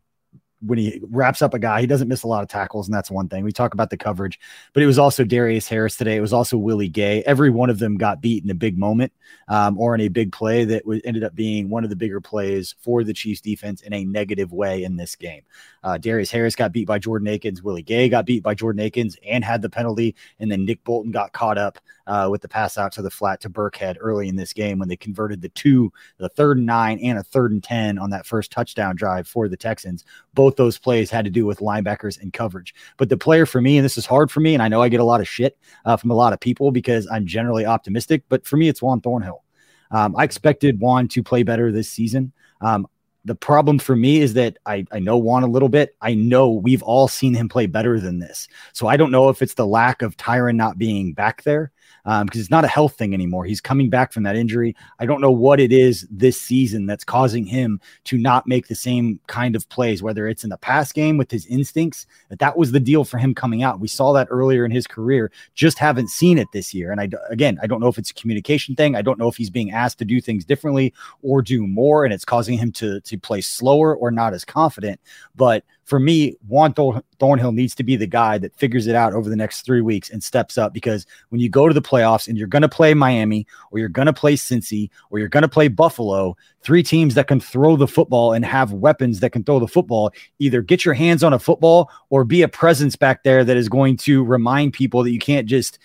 when he wraps up a guy, he doesn't miss a lot of tackles, and that's one thing. We talk about the coverage, but it was also Darius Harris today. It was also Willie Gay. Every one of them got beat in a big moment um, or in a big play that w- ended up being one of the bigger plays for the Chiefs defense in a negative way in this game. Uh, Darius Harris got beat by Jordan Akins. Willie Gay got beat by Jordan Akins and had the penalty, and then Nick Bolton got caught up uh, with the pass out to the flat to Burkhead early in this game when they converted the two, the third and nine and a third and 10 on that first touchdown drive for the Texans. Both those plays had to do with linebackers and coverage. But the player for me, and this is hard for me, and I know I get a lot of shit uh, from a lot of people because I'm generally optimistic, but for me, it's Juan Thornhill. Um, I expected Juan to play better this season. Um, the problem for me is that I, I know Juan a little bit. I know we've all seen him play better than this. So I don't know if it's the lack of Tyrann not being back there because um, it's not a health thing anymore. He's coming back from that injury. I don't know what it is this season that's causing him to not make the same kind of plays, whether it's in the pass game with his instincts. That that was the deal for him coming out. We saw that earlier in his career. Just haven't seen it this year. And I again, I don't know if it's a communication thing. I don't know if he's being asked to do things differently or do more, and it's causing him to to play slower or not as confident. But for me, Juan Thornhill needs to be the guy that figures it out over the next three weeks and steps up because when you go to the playoffs and you're going to play Miami or you're going to play Cincy or you're going to play Buffalo, three teams that can throw the football and have weapons that can throw the football, either get your hands on a football or be a presence back there that is going to remind people that you can't just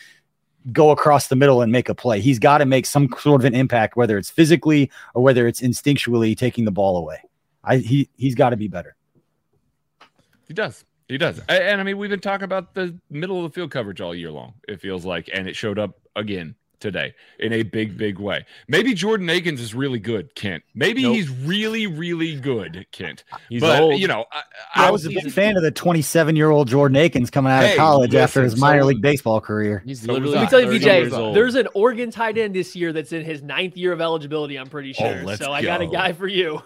go across the middle and make a play. He's got to make some sort of an impact, whether it's physically or whether it's instinctually taking the ball away. I he he's got to be better. He does. He does. And, and I mean, we've been talking about the middle of the field coverage all year long. It feels like, and it showed up again today in a big, big way. Maybe Jordan Akins is really good, Kent. Maybe nope. he's really, really good, Kent. He's but, old. You know, I, I was a big fan of the 27 year old Jordan Akins coming out hey, of college listen, after his minor league baseball career. He's literally. Let me tell you, VJ, there's an Oregon tight end this year that's in his ninth year of eligibility. I'm pretty oh, sure. Oh, so go. I got a guy for you.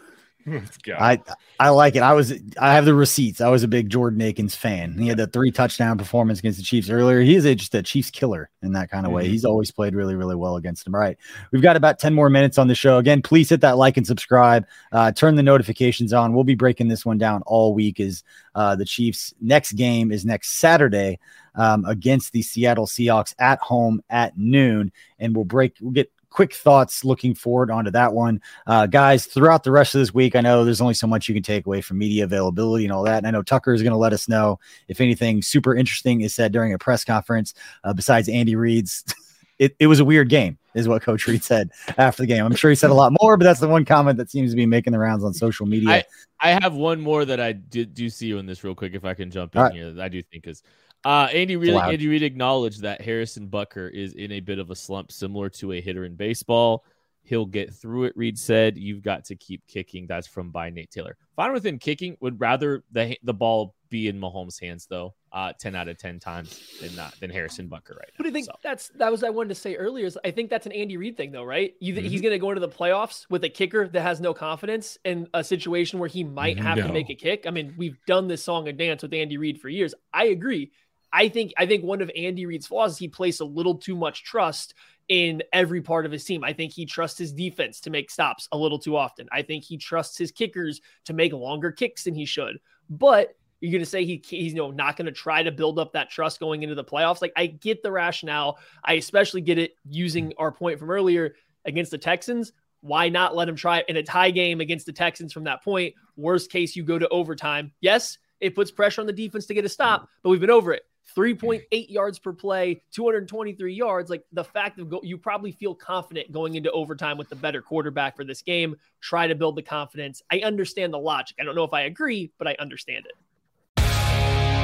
*laughs* I I like it. I was I have the receipts. I was a big Jordan Akins fan. He had the three touchdown performance against the Chiefs earlier. He is a, just a Chiefs killer in that kind of way. Mm-hmm. He's always played really really well against them. All right, we've got about ten more minutes on the show. Again, please hit that like and subscribe. Uh, turn the notifications on. We'll be breaking this one down all week. Is uh, the Chiefs' next game is next Saturday um, against the Seattle Seahawks at home at noon, and we'll break. We'll get quick thoughts looking forward onto that one. Uh, guys, throughout the rest of this week, I know there's only so much you can take away from media availability and all that. And I know Tucker is going to let us know if anything super interesting is said during a press conference uh, besides Andy Reid's. *laughs* It, it was a weird game, is what Coach Reid said after the game. I'm sure he said a lot more, but that's the one comment that seems to be making the rounds on social media. I, I have one more that I did do see you in this real quick, if I can jump in right. here. I do think is uh, Andy really Andy Reid acknowledged that Harrison Butker is in a bit of a slump, similar to a hitter in baseball. He'll get through it. Reid said, "You've got to keep kicking." That's from by Nate Taylor. Fine with him kicking. Would rather the the ball be in Mahomes' hands though. Uh, ten out of ten times than not than Harrison Butker right now. But I think so. that's that was I wanted to say earlier. Is I think that's an Andy Reid thing though, right? You, mm-hmm. He's going to go into the playoffs with a kicker that has no confidence in a situation where he might have no. to make a kick. I mean, we've done this song and dance with Andy Reid for years. I agree I think I think one of Andy Reid's flaws is he placed a little too much trust in every part of his team. I think he trusts his defense to make stops a little too often. I think he trusts his kickers to make longer kicks than he should. But you're going to say he, he's you know not going to try to build up that trust going into the playoffs. Like I get the rationale. I especially get it using our point from earlier against the Texans. Why not let him try in a tie game against the Texans from that point? Worst case, you go to overtime. Yes, it puts pressure on the defense to get a stop, but we've been over it. 3.8 yards per play, 223 yards. Like the fact of go, you probably feel confident going into overtime with the better quarterback for this game. Try to build the confidence. I understand the logic. I don't know if I agree, but I understand it.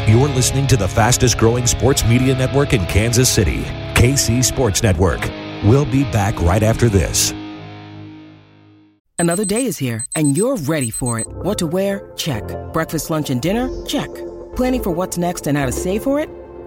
You're listening to the fastest growing sports media network in Kansas City, KC Sports Network. We'll be back right after this. Another day is here, and you're ready for it. What to wear? Check. Breakfast, lunch, and dinner? Check. Planning for what's next and how to save for it?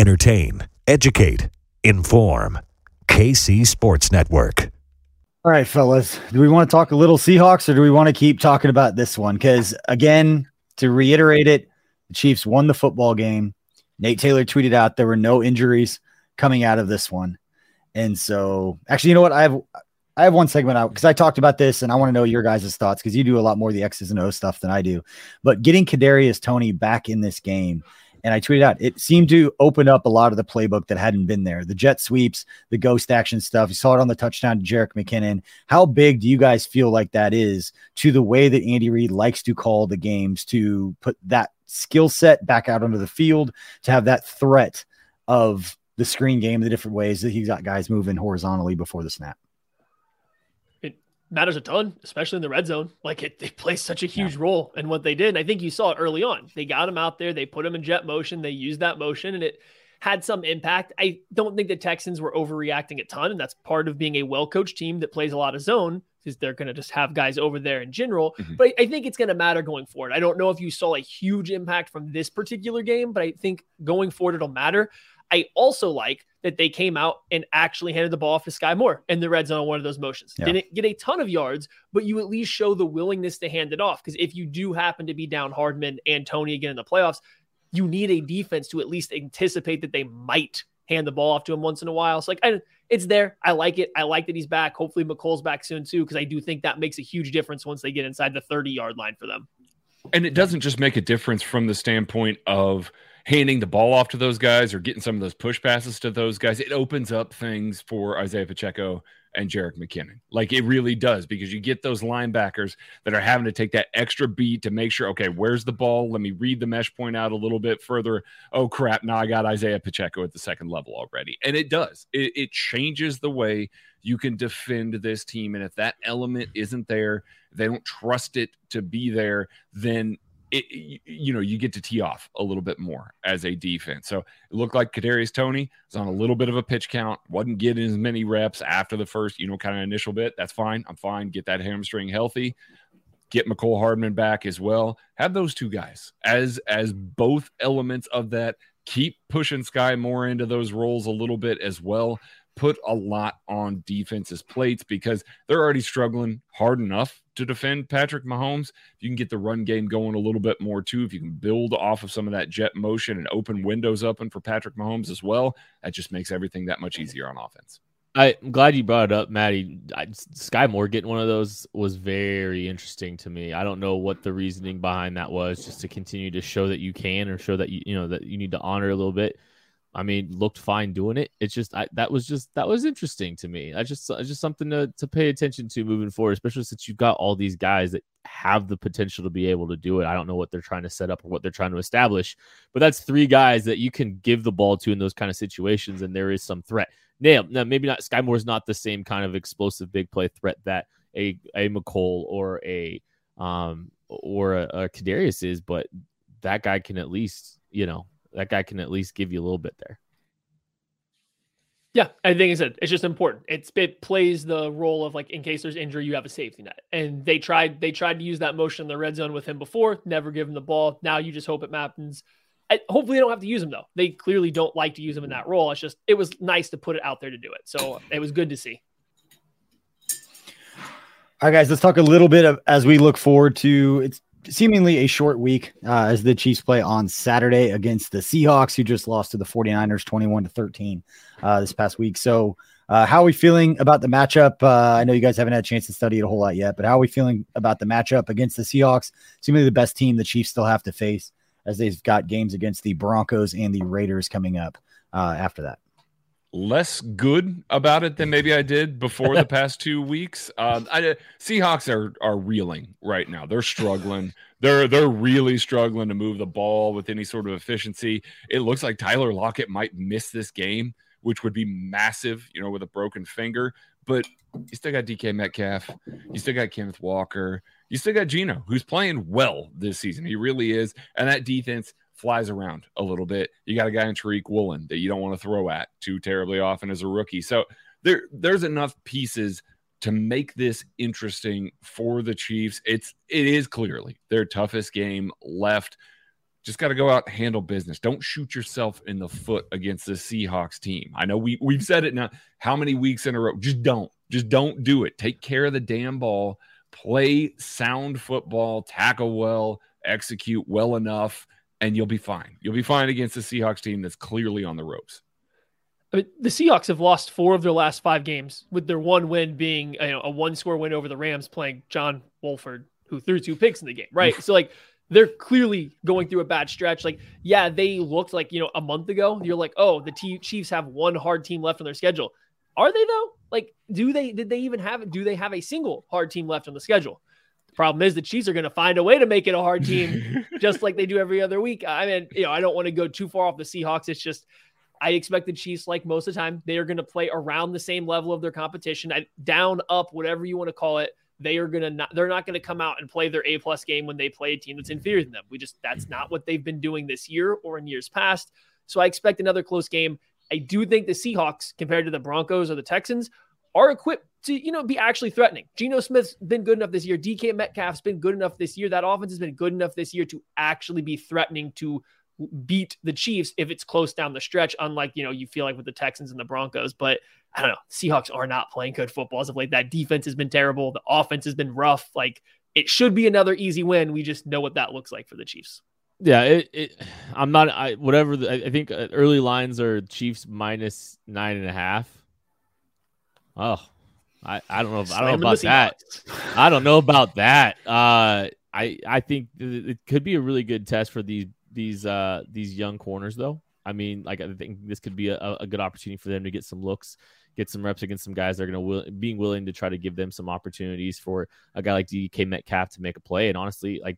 entertain, educate, inform. KC Sports Network. All right, fellas. Do we want to talk a little Seahawks or do we want to keep talking about this one? Because, again, to reiterate it, the Chiefs won the football game. Nate Taylor tweeted out there were no injuries coming out of this one. And so, actually, you know what? I have I have one segment out because I talked about this and I want to know your guys' thoughts because you do a lot more of the X's and O stuff than I do. But getting Kadarius Toney back in this game and I tweeted out it seemed to open up a lot of the playbook that hadn't been there. The jet sweeps, the ghost action stuff. You saw it on the touchdown to Jerick McKinnon. How big do you guys feel like that is to the way that Andy Reid likes to call the games to put that skill set back out onto the field to have that threat of the screen game, the different ways that he's got guys moving horizontally before the snap. It matters a ton, especially in the red zone. Like it, they play such a huge yeah. role in what they did. And I think you saw it early on. They got him out there, they put him in jet motion, they used that motion, and it had some impact. I don't think the Texans were overreacting a ton, and that's part of being a well coached team that plays a lot of zone is they're going to just have guys over there in general. Mm-hmm. But I think it's going to matter going forward. I don't know if you saw a huge impact from this particular game, but I think going forward it'll matter. I also like that they came out and actually handed the ball off to Skyy Moore in the red zone on one of those motions. Yeah. Didn't get a ton of yards, but you at least show the willingness to hand it off. Because if you do happen to be down Hardman and Toney again in the playoffs, you need a defense to at least anticipate that they might hand the ball off to him once in a while. So like I, it's there. I like it. I like that he's back. Hopefully Mecole's back soon too, because I do think that makes a huge difference once they get inside the 30 yard line for them. And it doesn't just make a difference from the standpoint of handing the ball off to those guys or getting some of those push passes to those guys. It opens up things for Isaiah Pacheco and Jerick McKinnon. Like it really does because you get those linebackers that are having to take that extra beat to make sure, okay, where's the ball? Let me read the mesh point out a little bit further. Oh crap, now I got Isaiah Pacheco at the second level already. And it does. It, it changes the way you can defend this team. And if that element isn't there, they don't trust it to be there, then it, you know, you get to tee off a little bit more as a defense. So it looked like Kadarius Toney was on a little bit of a pitch count, wasn't getting as many reps after the first, you know, kind of initial bit. That's fine. I'm fine. Get that hamstring healthy. Get Mecole Hardman back as well. Have those two guys as as both elements of that. Keep pushing Skyy Moore into those roles a little bit as well put a lot on defense's plates because they're already struggling hard enough to defend Patrick Mahomes. If you can get the run game going a little bit more too, if you can build off of some of that jet motion and open windows open for Patrick Mahomes as well, that just makes everything that much easier on offense. I'm glad you brought it up, Maddie. I, Skyy Moore getting one of those was very interesting to me. I don't know what the reasoning behind that was, just to continue to show that you can or show that you you know that you need to honor a little bit. I mean, looked fine doing it. It's just I, that was just that was interesting to me. I just just something to to pay attention to moving forward, especially since you've got all these guys that have the potential to be able to do it. I don't know what they're trying to set up or what they're trying to establish, but that's three guys that you can give the ball to in those kind of situations, and there is some threat. Now, now maybe not. Skyy Moore's not the same kind of explosive big play threat that a a Mecole or a um or a, a Kadarius is, but that guy can at least you know that guy can at least give you a little bit there. Yeah, I think it's it's just important. It's it plays the role of like in case there's injury, you have a safety net. And they tried they tried to use that motion in the red zone with him before, never give him the ball. Now you just hope it happens. I, hopefully they don't have to use him though. They clearly don't like to use him in that role. It's just it was nice to put it out there to do it. So it was good to see. All right, guys, let's talk a little bit of as we look forward to it's seemingly a short week uh, as the Chiefs play on Saturday against the Seahawks, who just lost to the 49ers 21 to 13 uh, this past week. So, uh, how are we feeling about the matchup? Uh, I know you guys haven't had a chance to study it a whole lot yet, but how are we feeling about the matchup against the Seahawks? Seemingly the best team the Chiefs still have to face as they've got games against the Broncos and the Raiders coming up uh, after that less good about it than maybe I did before the past two weeks. Um, I, Seahawks are are reeling right now. They're struggling. they're they're really struggling to move the ball with any sort of efficiency. It looks like Tyler Lockett might miss this game, which would be massive, you know, with a broken finger. But you still got DK Metcalf. You still got Kenneth Walker. You still got Geno, who's playing well this season. He really is. And that defense flies around a little bit. You got a guy in Tariq Woolen that you don't want to throw at too terribly often as a rookie. So there there's enough pieces to make this interesting for the Chiefs. It's it is clearly their toughest game left. Just got to go out and handle business. Don't shoot yourself in the foot against the Seahawks team. I know we we've said it now how many weeks in a row. Just don't. Just don't do it. Take care of the damn ball. Play sound football, tackle well, execute well enough and you'll be fine. You'll be fine against the Seahawks team that's clearly on the ropes. I mean, the Seahawks have lost four of their last five games, with their one win being you know, a one score win over the Rams, playing John Wolford, who threw two picks in the game, right? *laughs* so, like, they're clearly going through a bad stretch. Like, yeah, they looked like, you know, a month ago, you're like, oh, the T- Chiefs have one hard team left on their schedule. Are they, though? Like, do they, did they even have, do they have a single hard team left on the schedule? Problem is, the Chiefs are going to find a way to make it a hard team, *laughs* just like they do every other week. I mean, you know, I don't want to go too far off the Seahawks. It's just I expect the Chiefs, like most of the time, they are going to play around the same level of their competition, down, up, whatever you want to call it. They are going to not, they're not going to come out and play their A plus game when they play a team that's inferior than them. We just, that's not what they've been doing this year or in years past. So I expect another close game. I do think the Seahawks, compared to the Broncos or the Texans, are equipped to, you know, be actually threatening. Geno Smith's been good enough this year. DK Metcalf's been good enough this year. That offense has been good enough this year to actually be threatening to beat the Chiefs if it's close down the stretch, unlike, you know, you feel like with the Texans and the Broncos. But I don't know. Seahawks are not playing good football as of late. That defense has been terrible. The offense has been rough. Like it should be another easy win. We just know what that looks like for the Chiefs. Yeah, it, it I'm not. I whatever. The, I think uh, early lines are Chiefs minus nine and a half. Oh, I, I don't know. If, I don't know about that. I don't know about that. Uh, I I think it could be a really good test for these these uh these young corners though. I mean, like I think this could be a, a good opportunity for them to get some looks, get some reps against some guys that are going to will, being willing to try to give them some opportunities for a guy like DK Metcalf to make a play. And honestly, like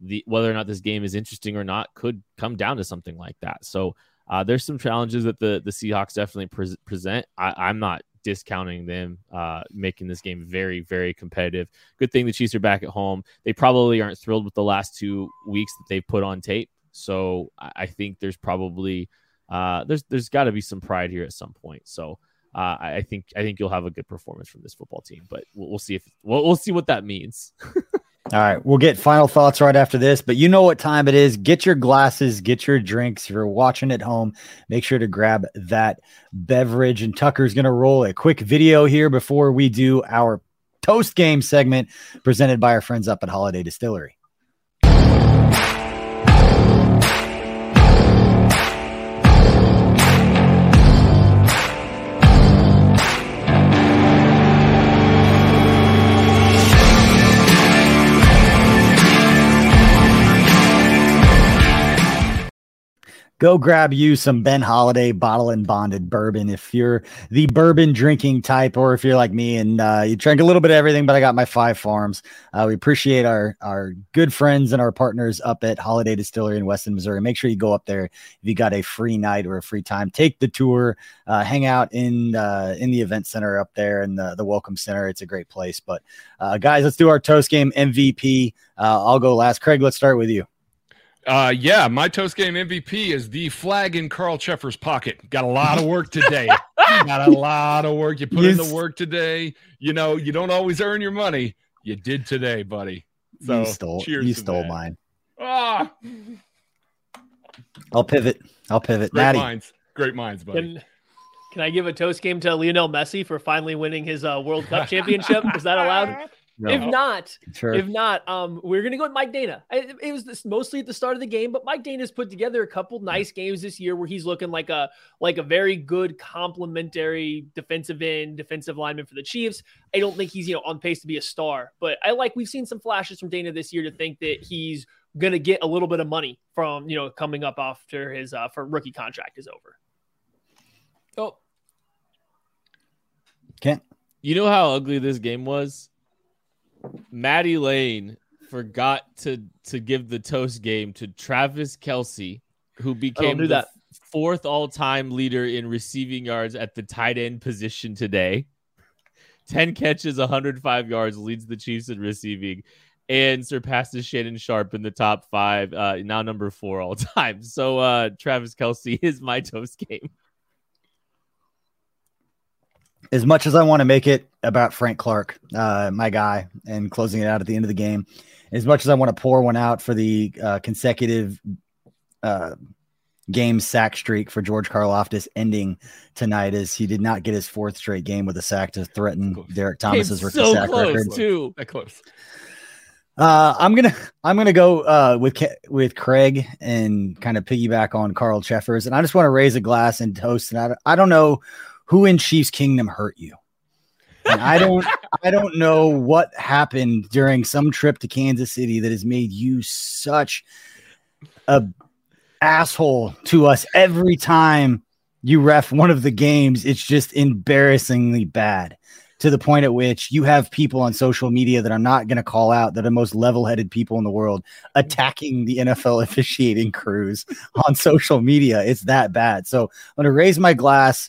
the whether or not this game is interesting or not could come down to something like that. So uh, there's some challenges that the the Seahawks definitely pre- present. I, am not discounting them uh, making this game very very competitive. Good thing the Chiefs are back at home. They probably aren't thrilled with the last two weeks that they've put on tape. So I, think there's probably uh, there's there's got to be some pride here at some point. So. Uh, I think I think you'll have a good performance from this football team, but we'll, we'll see if we'll, we'll see what that means. *laughs* All right, we'll get final thoughts right after this, but you know what time it is. Get your glasses, get your drinks. If you're watching at home, make sure to grab that beverage. And Tucker's going to roll a quick video here before we do our toast game segment presented by our friends up at Holladay Distillery. Go grab you some Ben Holladay bottle and bonded bourbon if you're the bourbon drinking type, or if you're like me and uh, you drink a little bit of everything. But I got my five farms. Uh, we appreciate our our good friends and our partners up at Holladay Distillery in Weston, Missouri. Make sure you go up there if you got a free night or a free time. Take the tour, uh, hang out in uh, in the event center up there in the the welcome center. It's a great place. But uh, guys, let's do our toast game MVP. Uh, I'll go last. Craig, let's start with you. Uh, yeah, my toast game MVP is the flag in Carl Cheffers' pocket. Got a lot of work today. Got a lot of work. You put in the work today. You know, you don't always earn your money. You did today, buddy. So you stole. You stole that. mine. Ah. I'll pivot. I'll pivot. Great Natty. minds. Great minds, buddy. Can, can I give a toast game to Lionel Messi for finally winning his uh, World Cup championship? Is that allowed? *laughs* No. If not, sure. if not, um, we're gonna go with Mike Danna. It, it was this, mostly at the start of the game, but Mike Danna's put together a couple nice games this year where he's looking like a like a very good complementary defensive end, defensive lineman for the Chiefs. I don't think he's you know on pace to be a star, but I like we've seen some flashes from Dana this year to think that he's gonna get a little bit of money from you know coming up after his uh, for rookie contract is over. Oh, Kent, you know how ugly this game was Maddie Lane forgot to to give the toast game to Travis Kelce, who became the that. fourth all time leader in receiving yards at the tight end position today. 10 catches, 105 yards, leads the Chiefs in receiving, and surpasses Shannon Sharpe in the top five, uh, now number four all time. *laughs* So uh, Travis Kelce is my toast game as much as I want to make it about Frank Clark, uh, my guy, and closing it out at the end of the game, as much as I want to pour one out for the uh, consecutive uh, game sack streak for George Karlaftis ending tonight, as he did not get his fourth straight game with a sack to threaten Derrick Thomas's rookie so sack close record. Too. That close. Uh, I'm gonna I'm gonna go uh, with with Craig and kind of piggyback on Carl Cheffers, and I just want to raise a glass and toast. And I, I don't know who in Chiefs Kingdom hurt you? And I don't *laughs* I don't know what happened during some trip to Kansas City that has made you such a asshole to us every time you ref one of the games. It's just embarrassingly bad. to the point at which you have people on social media that are not going to call out that are the most level-headed people in the world attacking the NFL officiating crews on social media. It's that bad. So I'm going to raise my glass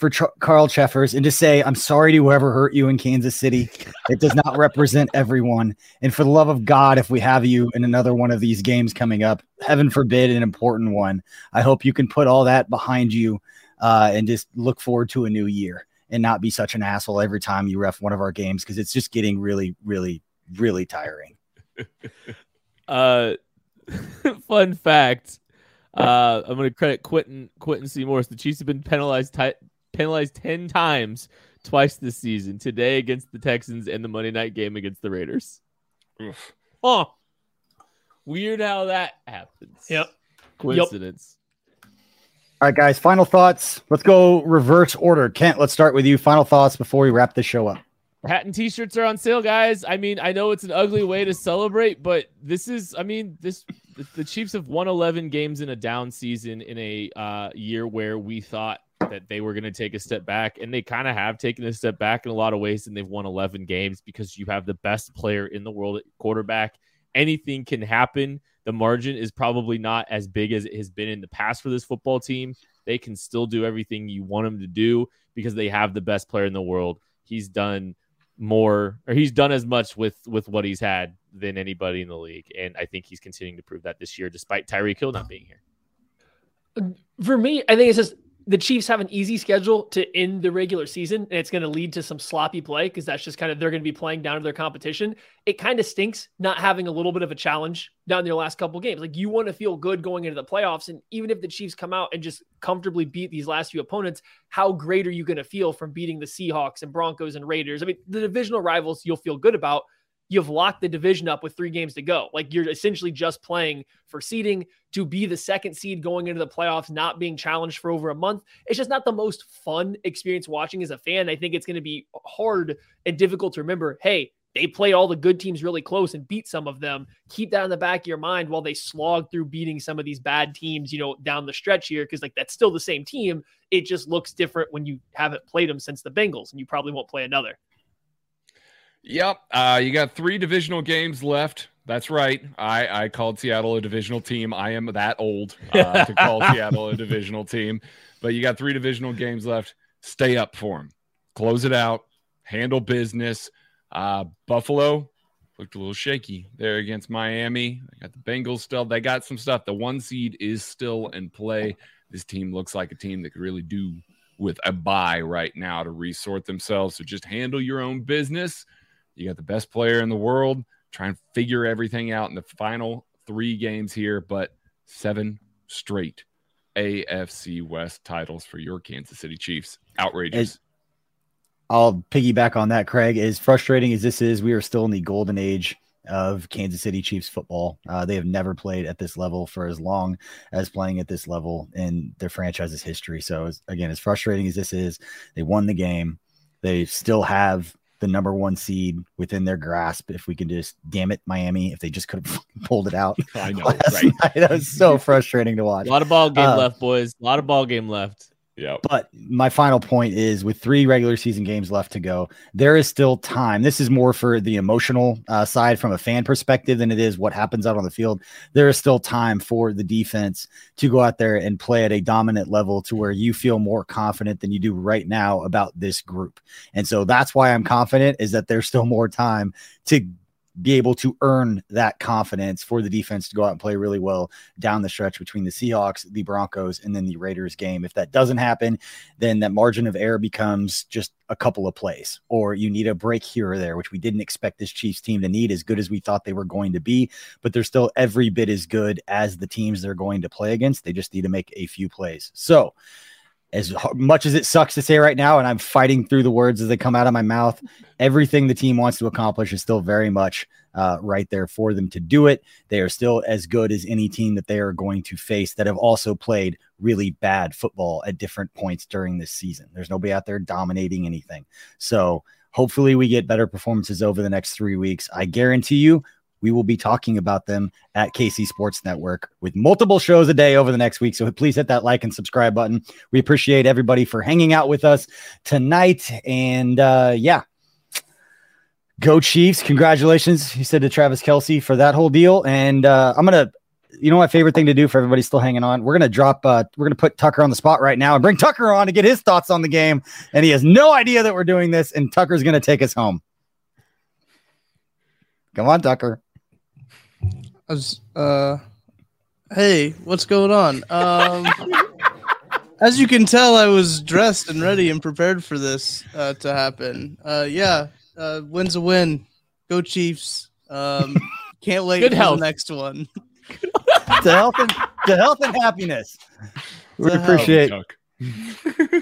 for Carl Cheffers and to say, I'm sorry to whoever hurt you in Kansas City. It does not represent everyone. And for the love of God, if we have you in another one of these games coming up, heaven forbid, an important one, I hope you can put all that behind you uh, and just look forward to a new year and not be such an asshole every time you ref one of our games because it's just getting really, really, really tiring. *laughs* Uh, *laughs* fun fact. Uh, I'm going to credit Quentin Quentin. Morris. The Chiefs have been penalized ti- penalized ten times, twice this season. Today against the Texans and the Monday night game against the Raiders. Oof. Huh. Weird how that happens. Yep. Coincidence. All right, guys, final thoughts. Let's go reverse order. Kent, let's start with you. Final thoughts before we wrap the show up. Hat and t-shirts are on sale, guys. I mean, I know it's an ugly way to celebrate, but this is, I mean, this the, the Chiefs have won 11 games in a down season in a uh, year where we thought that they were going to take a step back, and they kind of have taken a step back in a lot of ways, and they've won 11 games because you have the best player in the world at quarterback. Anything can happen. The margin is probably not as big as it has been in the past for this football team. They can still do everything you want them to do because they have the best player in the world. He's done more or he's done as much with with what he's had than anybody in the league and i think he's continuing to prove that this year despite tyreek hill not being here For me, I think it's just the Chiefs have an easy schedule to end the regular season, and it's going to lead to some sloppy play because that's just kind of they're going to be playing down to their competition. It kind of stinks not having a little bit of a challenge down their last couple games. Like you want to feel good going into the playoffs, and even if the Chiefs come out and just comfortably beat these last few opponents, how great are you going to feel from beating the Seahawks and Broncos and Raiders? I mean, the divisional rivals you'll feel good about you've locked the division up with three games to go. Like you're essentially just playing for seeding to be the second seed going into the playoffs, not being challenged for over a month. It's just not the most fun experience watching as a fan. I think it's going to be hard and difficult to remember, hey, they played all the good teams really close and beat some of them. Keep that in the back of your mind while they slog through beating some of these bad teams, you know, down the stretch here. Cause like that's still the same team. It just looks different when you haven't played them since the Bengals and you probably won't play another. Yep. Uh, you got three divisional games left. That's right. I, I called Seattle a divisional team. I am that old uh, to call *laughs* Seattle a divisional team. But you got three divisional games left. Stay up for them. Close it out. Handle business. Uh, Buffalo looked a little shaky there against Miami. They got the Bengals still. They got some stuff. The one seed is still in play. This team looks like a team that could really do with a bye right now to resort themselves. So just handle your own business. You got the best player in the world. Try and figure everything out in the final three games here, but seven straight AFC West titles for your Kansas City Chiefs. Outrageous. I'll piggyback on that, Craig. As frustrating as this is, we are still in the golden age of Kansas City Chiefs football. Uh, they have never played at this level for as long as playing at this level in their franchise's history. So, as, again, as frustrating as this is, they won the game. They still have the number one seed within their grasp. If we can just, damn it, Miami, if they just could have *laughs* pulled it out. *laughs* I know, last right? night. That was so *laughs* frustrating to watch. a lot of ball game Uh, left boys a lot of ball game left Yep. But my final point is with three regular season games left to go, there is still time. This is more for the emotional uh, side from a fan perspective than it is what happens out on the field. There is still time for the defense to go out there and play at a dominant level to where you feel more confident than you do right now about this group. And so that's why I'm confident is that there's still more time to be able to earn that confidence for the defense to go out and play really well down the stretch between the Seahawks, the Broncos, and then the Raiders game. If that doesn't happen, then that margin of error becomes just a couple of plays, or you need a break here or there, which we didn't expect this Chiefs team to need as good as we thought they were going to be. But they're still every bit as good as the teams they're going to play against. They just need to make a few plays. So, as much as it sucks to say right now, and I'm fighting through the words as they come out of my mouth, everything the team wants to accomplish is still very much uh, right there for them to do it. They are still as good as any team that they are going to face that have also played really bad football at different points during this season. There's nobody out there dominating anything. So hopefully we get better performances over the next three weeks. I guarantee you we will be talking about them at KC Sports Network with multiple shows a day over the next week. So please hit that like and subscribe button. We appreciate everybody for hanging out with us tonight. And uh, yeah, go Chiefs. Congratulations, he said to Travis Kelce for that whole deal. And uh, I'm going to you know my favorite thing to do for everybody still hanging on we're gonna drop uh we're gonna put tucker on the spot right now and bring tucker on to get his thoughts on the game and he has no idea that we're doing this and tucker's gonna take us home come on tucker I was, uh, hey, what's going on? Um, *laughs* as you can tell, I was dressed and ready and prepared for this uh, to happen. Uh, yeah, uh, win's a win. Go Chiefs. Um, *laughs* can't wait Good for health. the next one. *laughs* to health and to health and happiness we To appreciate Tuck.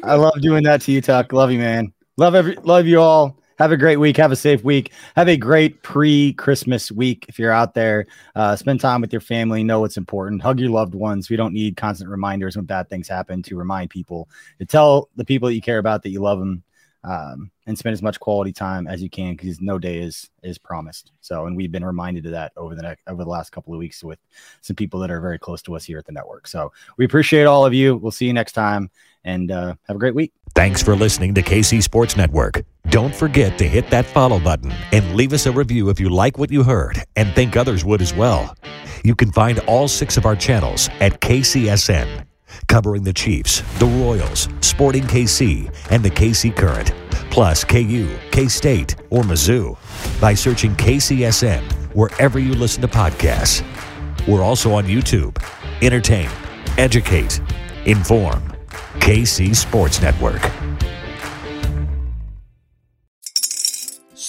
I love doing that to you, Tuck. Love you, man. Love every love you all. Have a great week. Have a safe week. Have a great pre-Christmas week. If you're out there, uh, spend time with your family. Know what's important. Hug your loved ones. We don't need constant reminders when bad things happen to remind people to tell the people that you care about that you love them, um, and spend as much quality time as you can because no day is is promised. So, and we've been reminded of that over the next over the last couple of weeks with some people that are very close to us here at the network. So, we appreciate all of you. We'll see you next time, and uh, have a great week. Thanks for listening to KC Sports Network. Don't forget to hit that follow button and leave us a review if you like what you heard and think others would as well. You can find all six of our channels at KCSN, covering the Chiefs, the Royals, Sporting KC, and the KC Current, plus KU, K State, or Mizzou by searching KCSN wherever you listen to podcasts. We're also on YouTube. Entertain, educate, inform. KC Sports Network.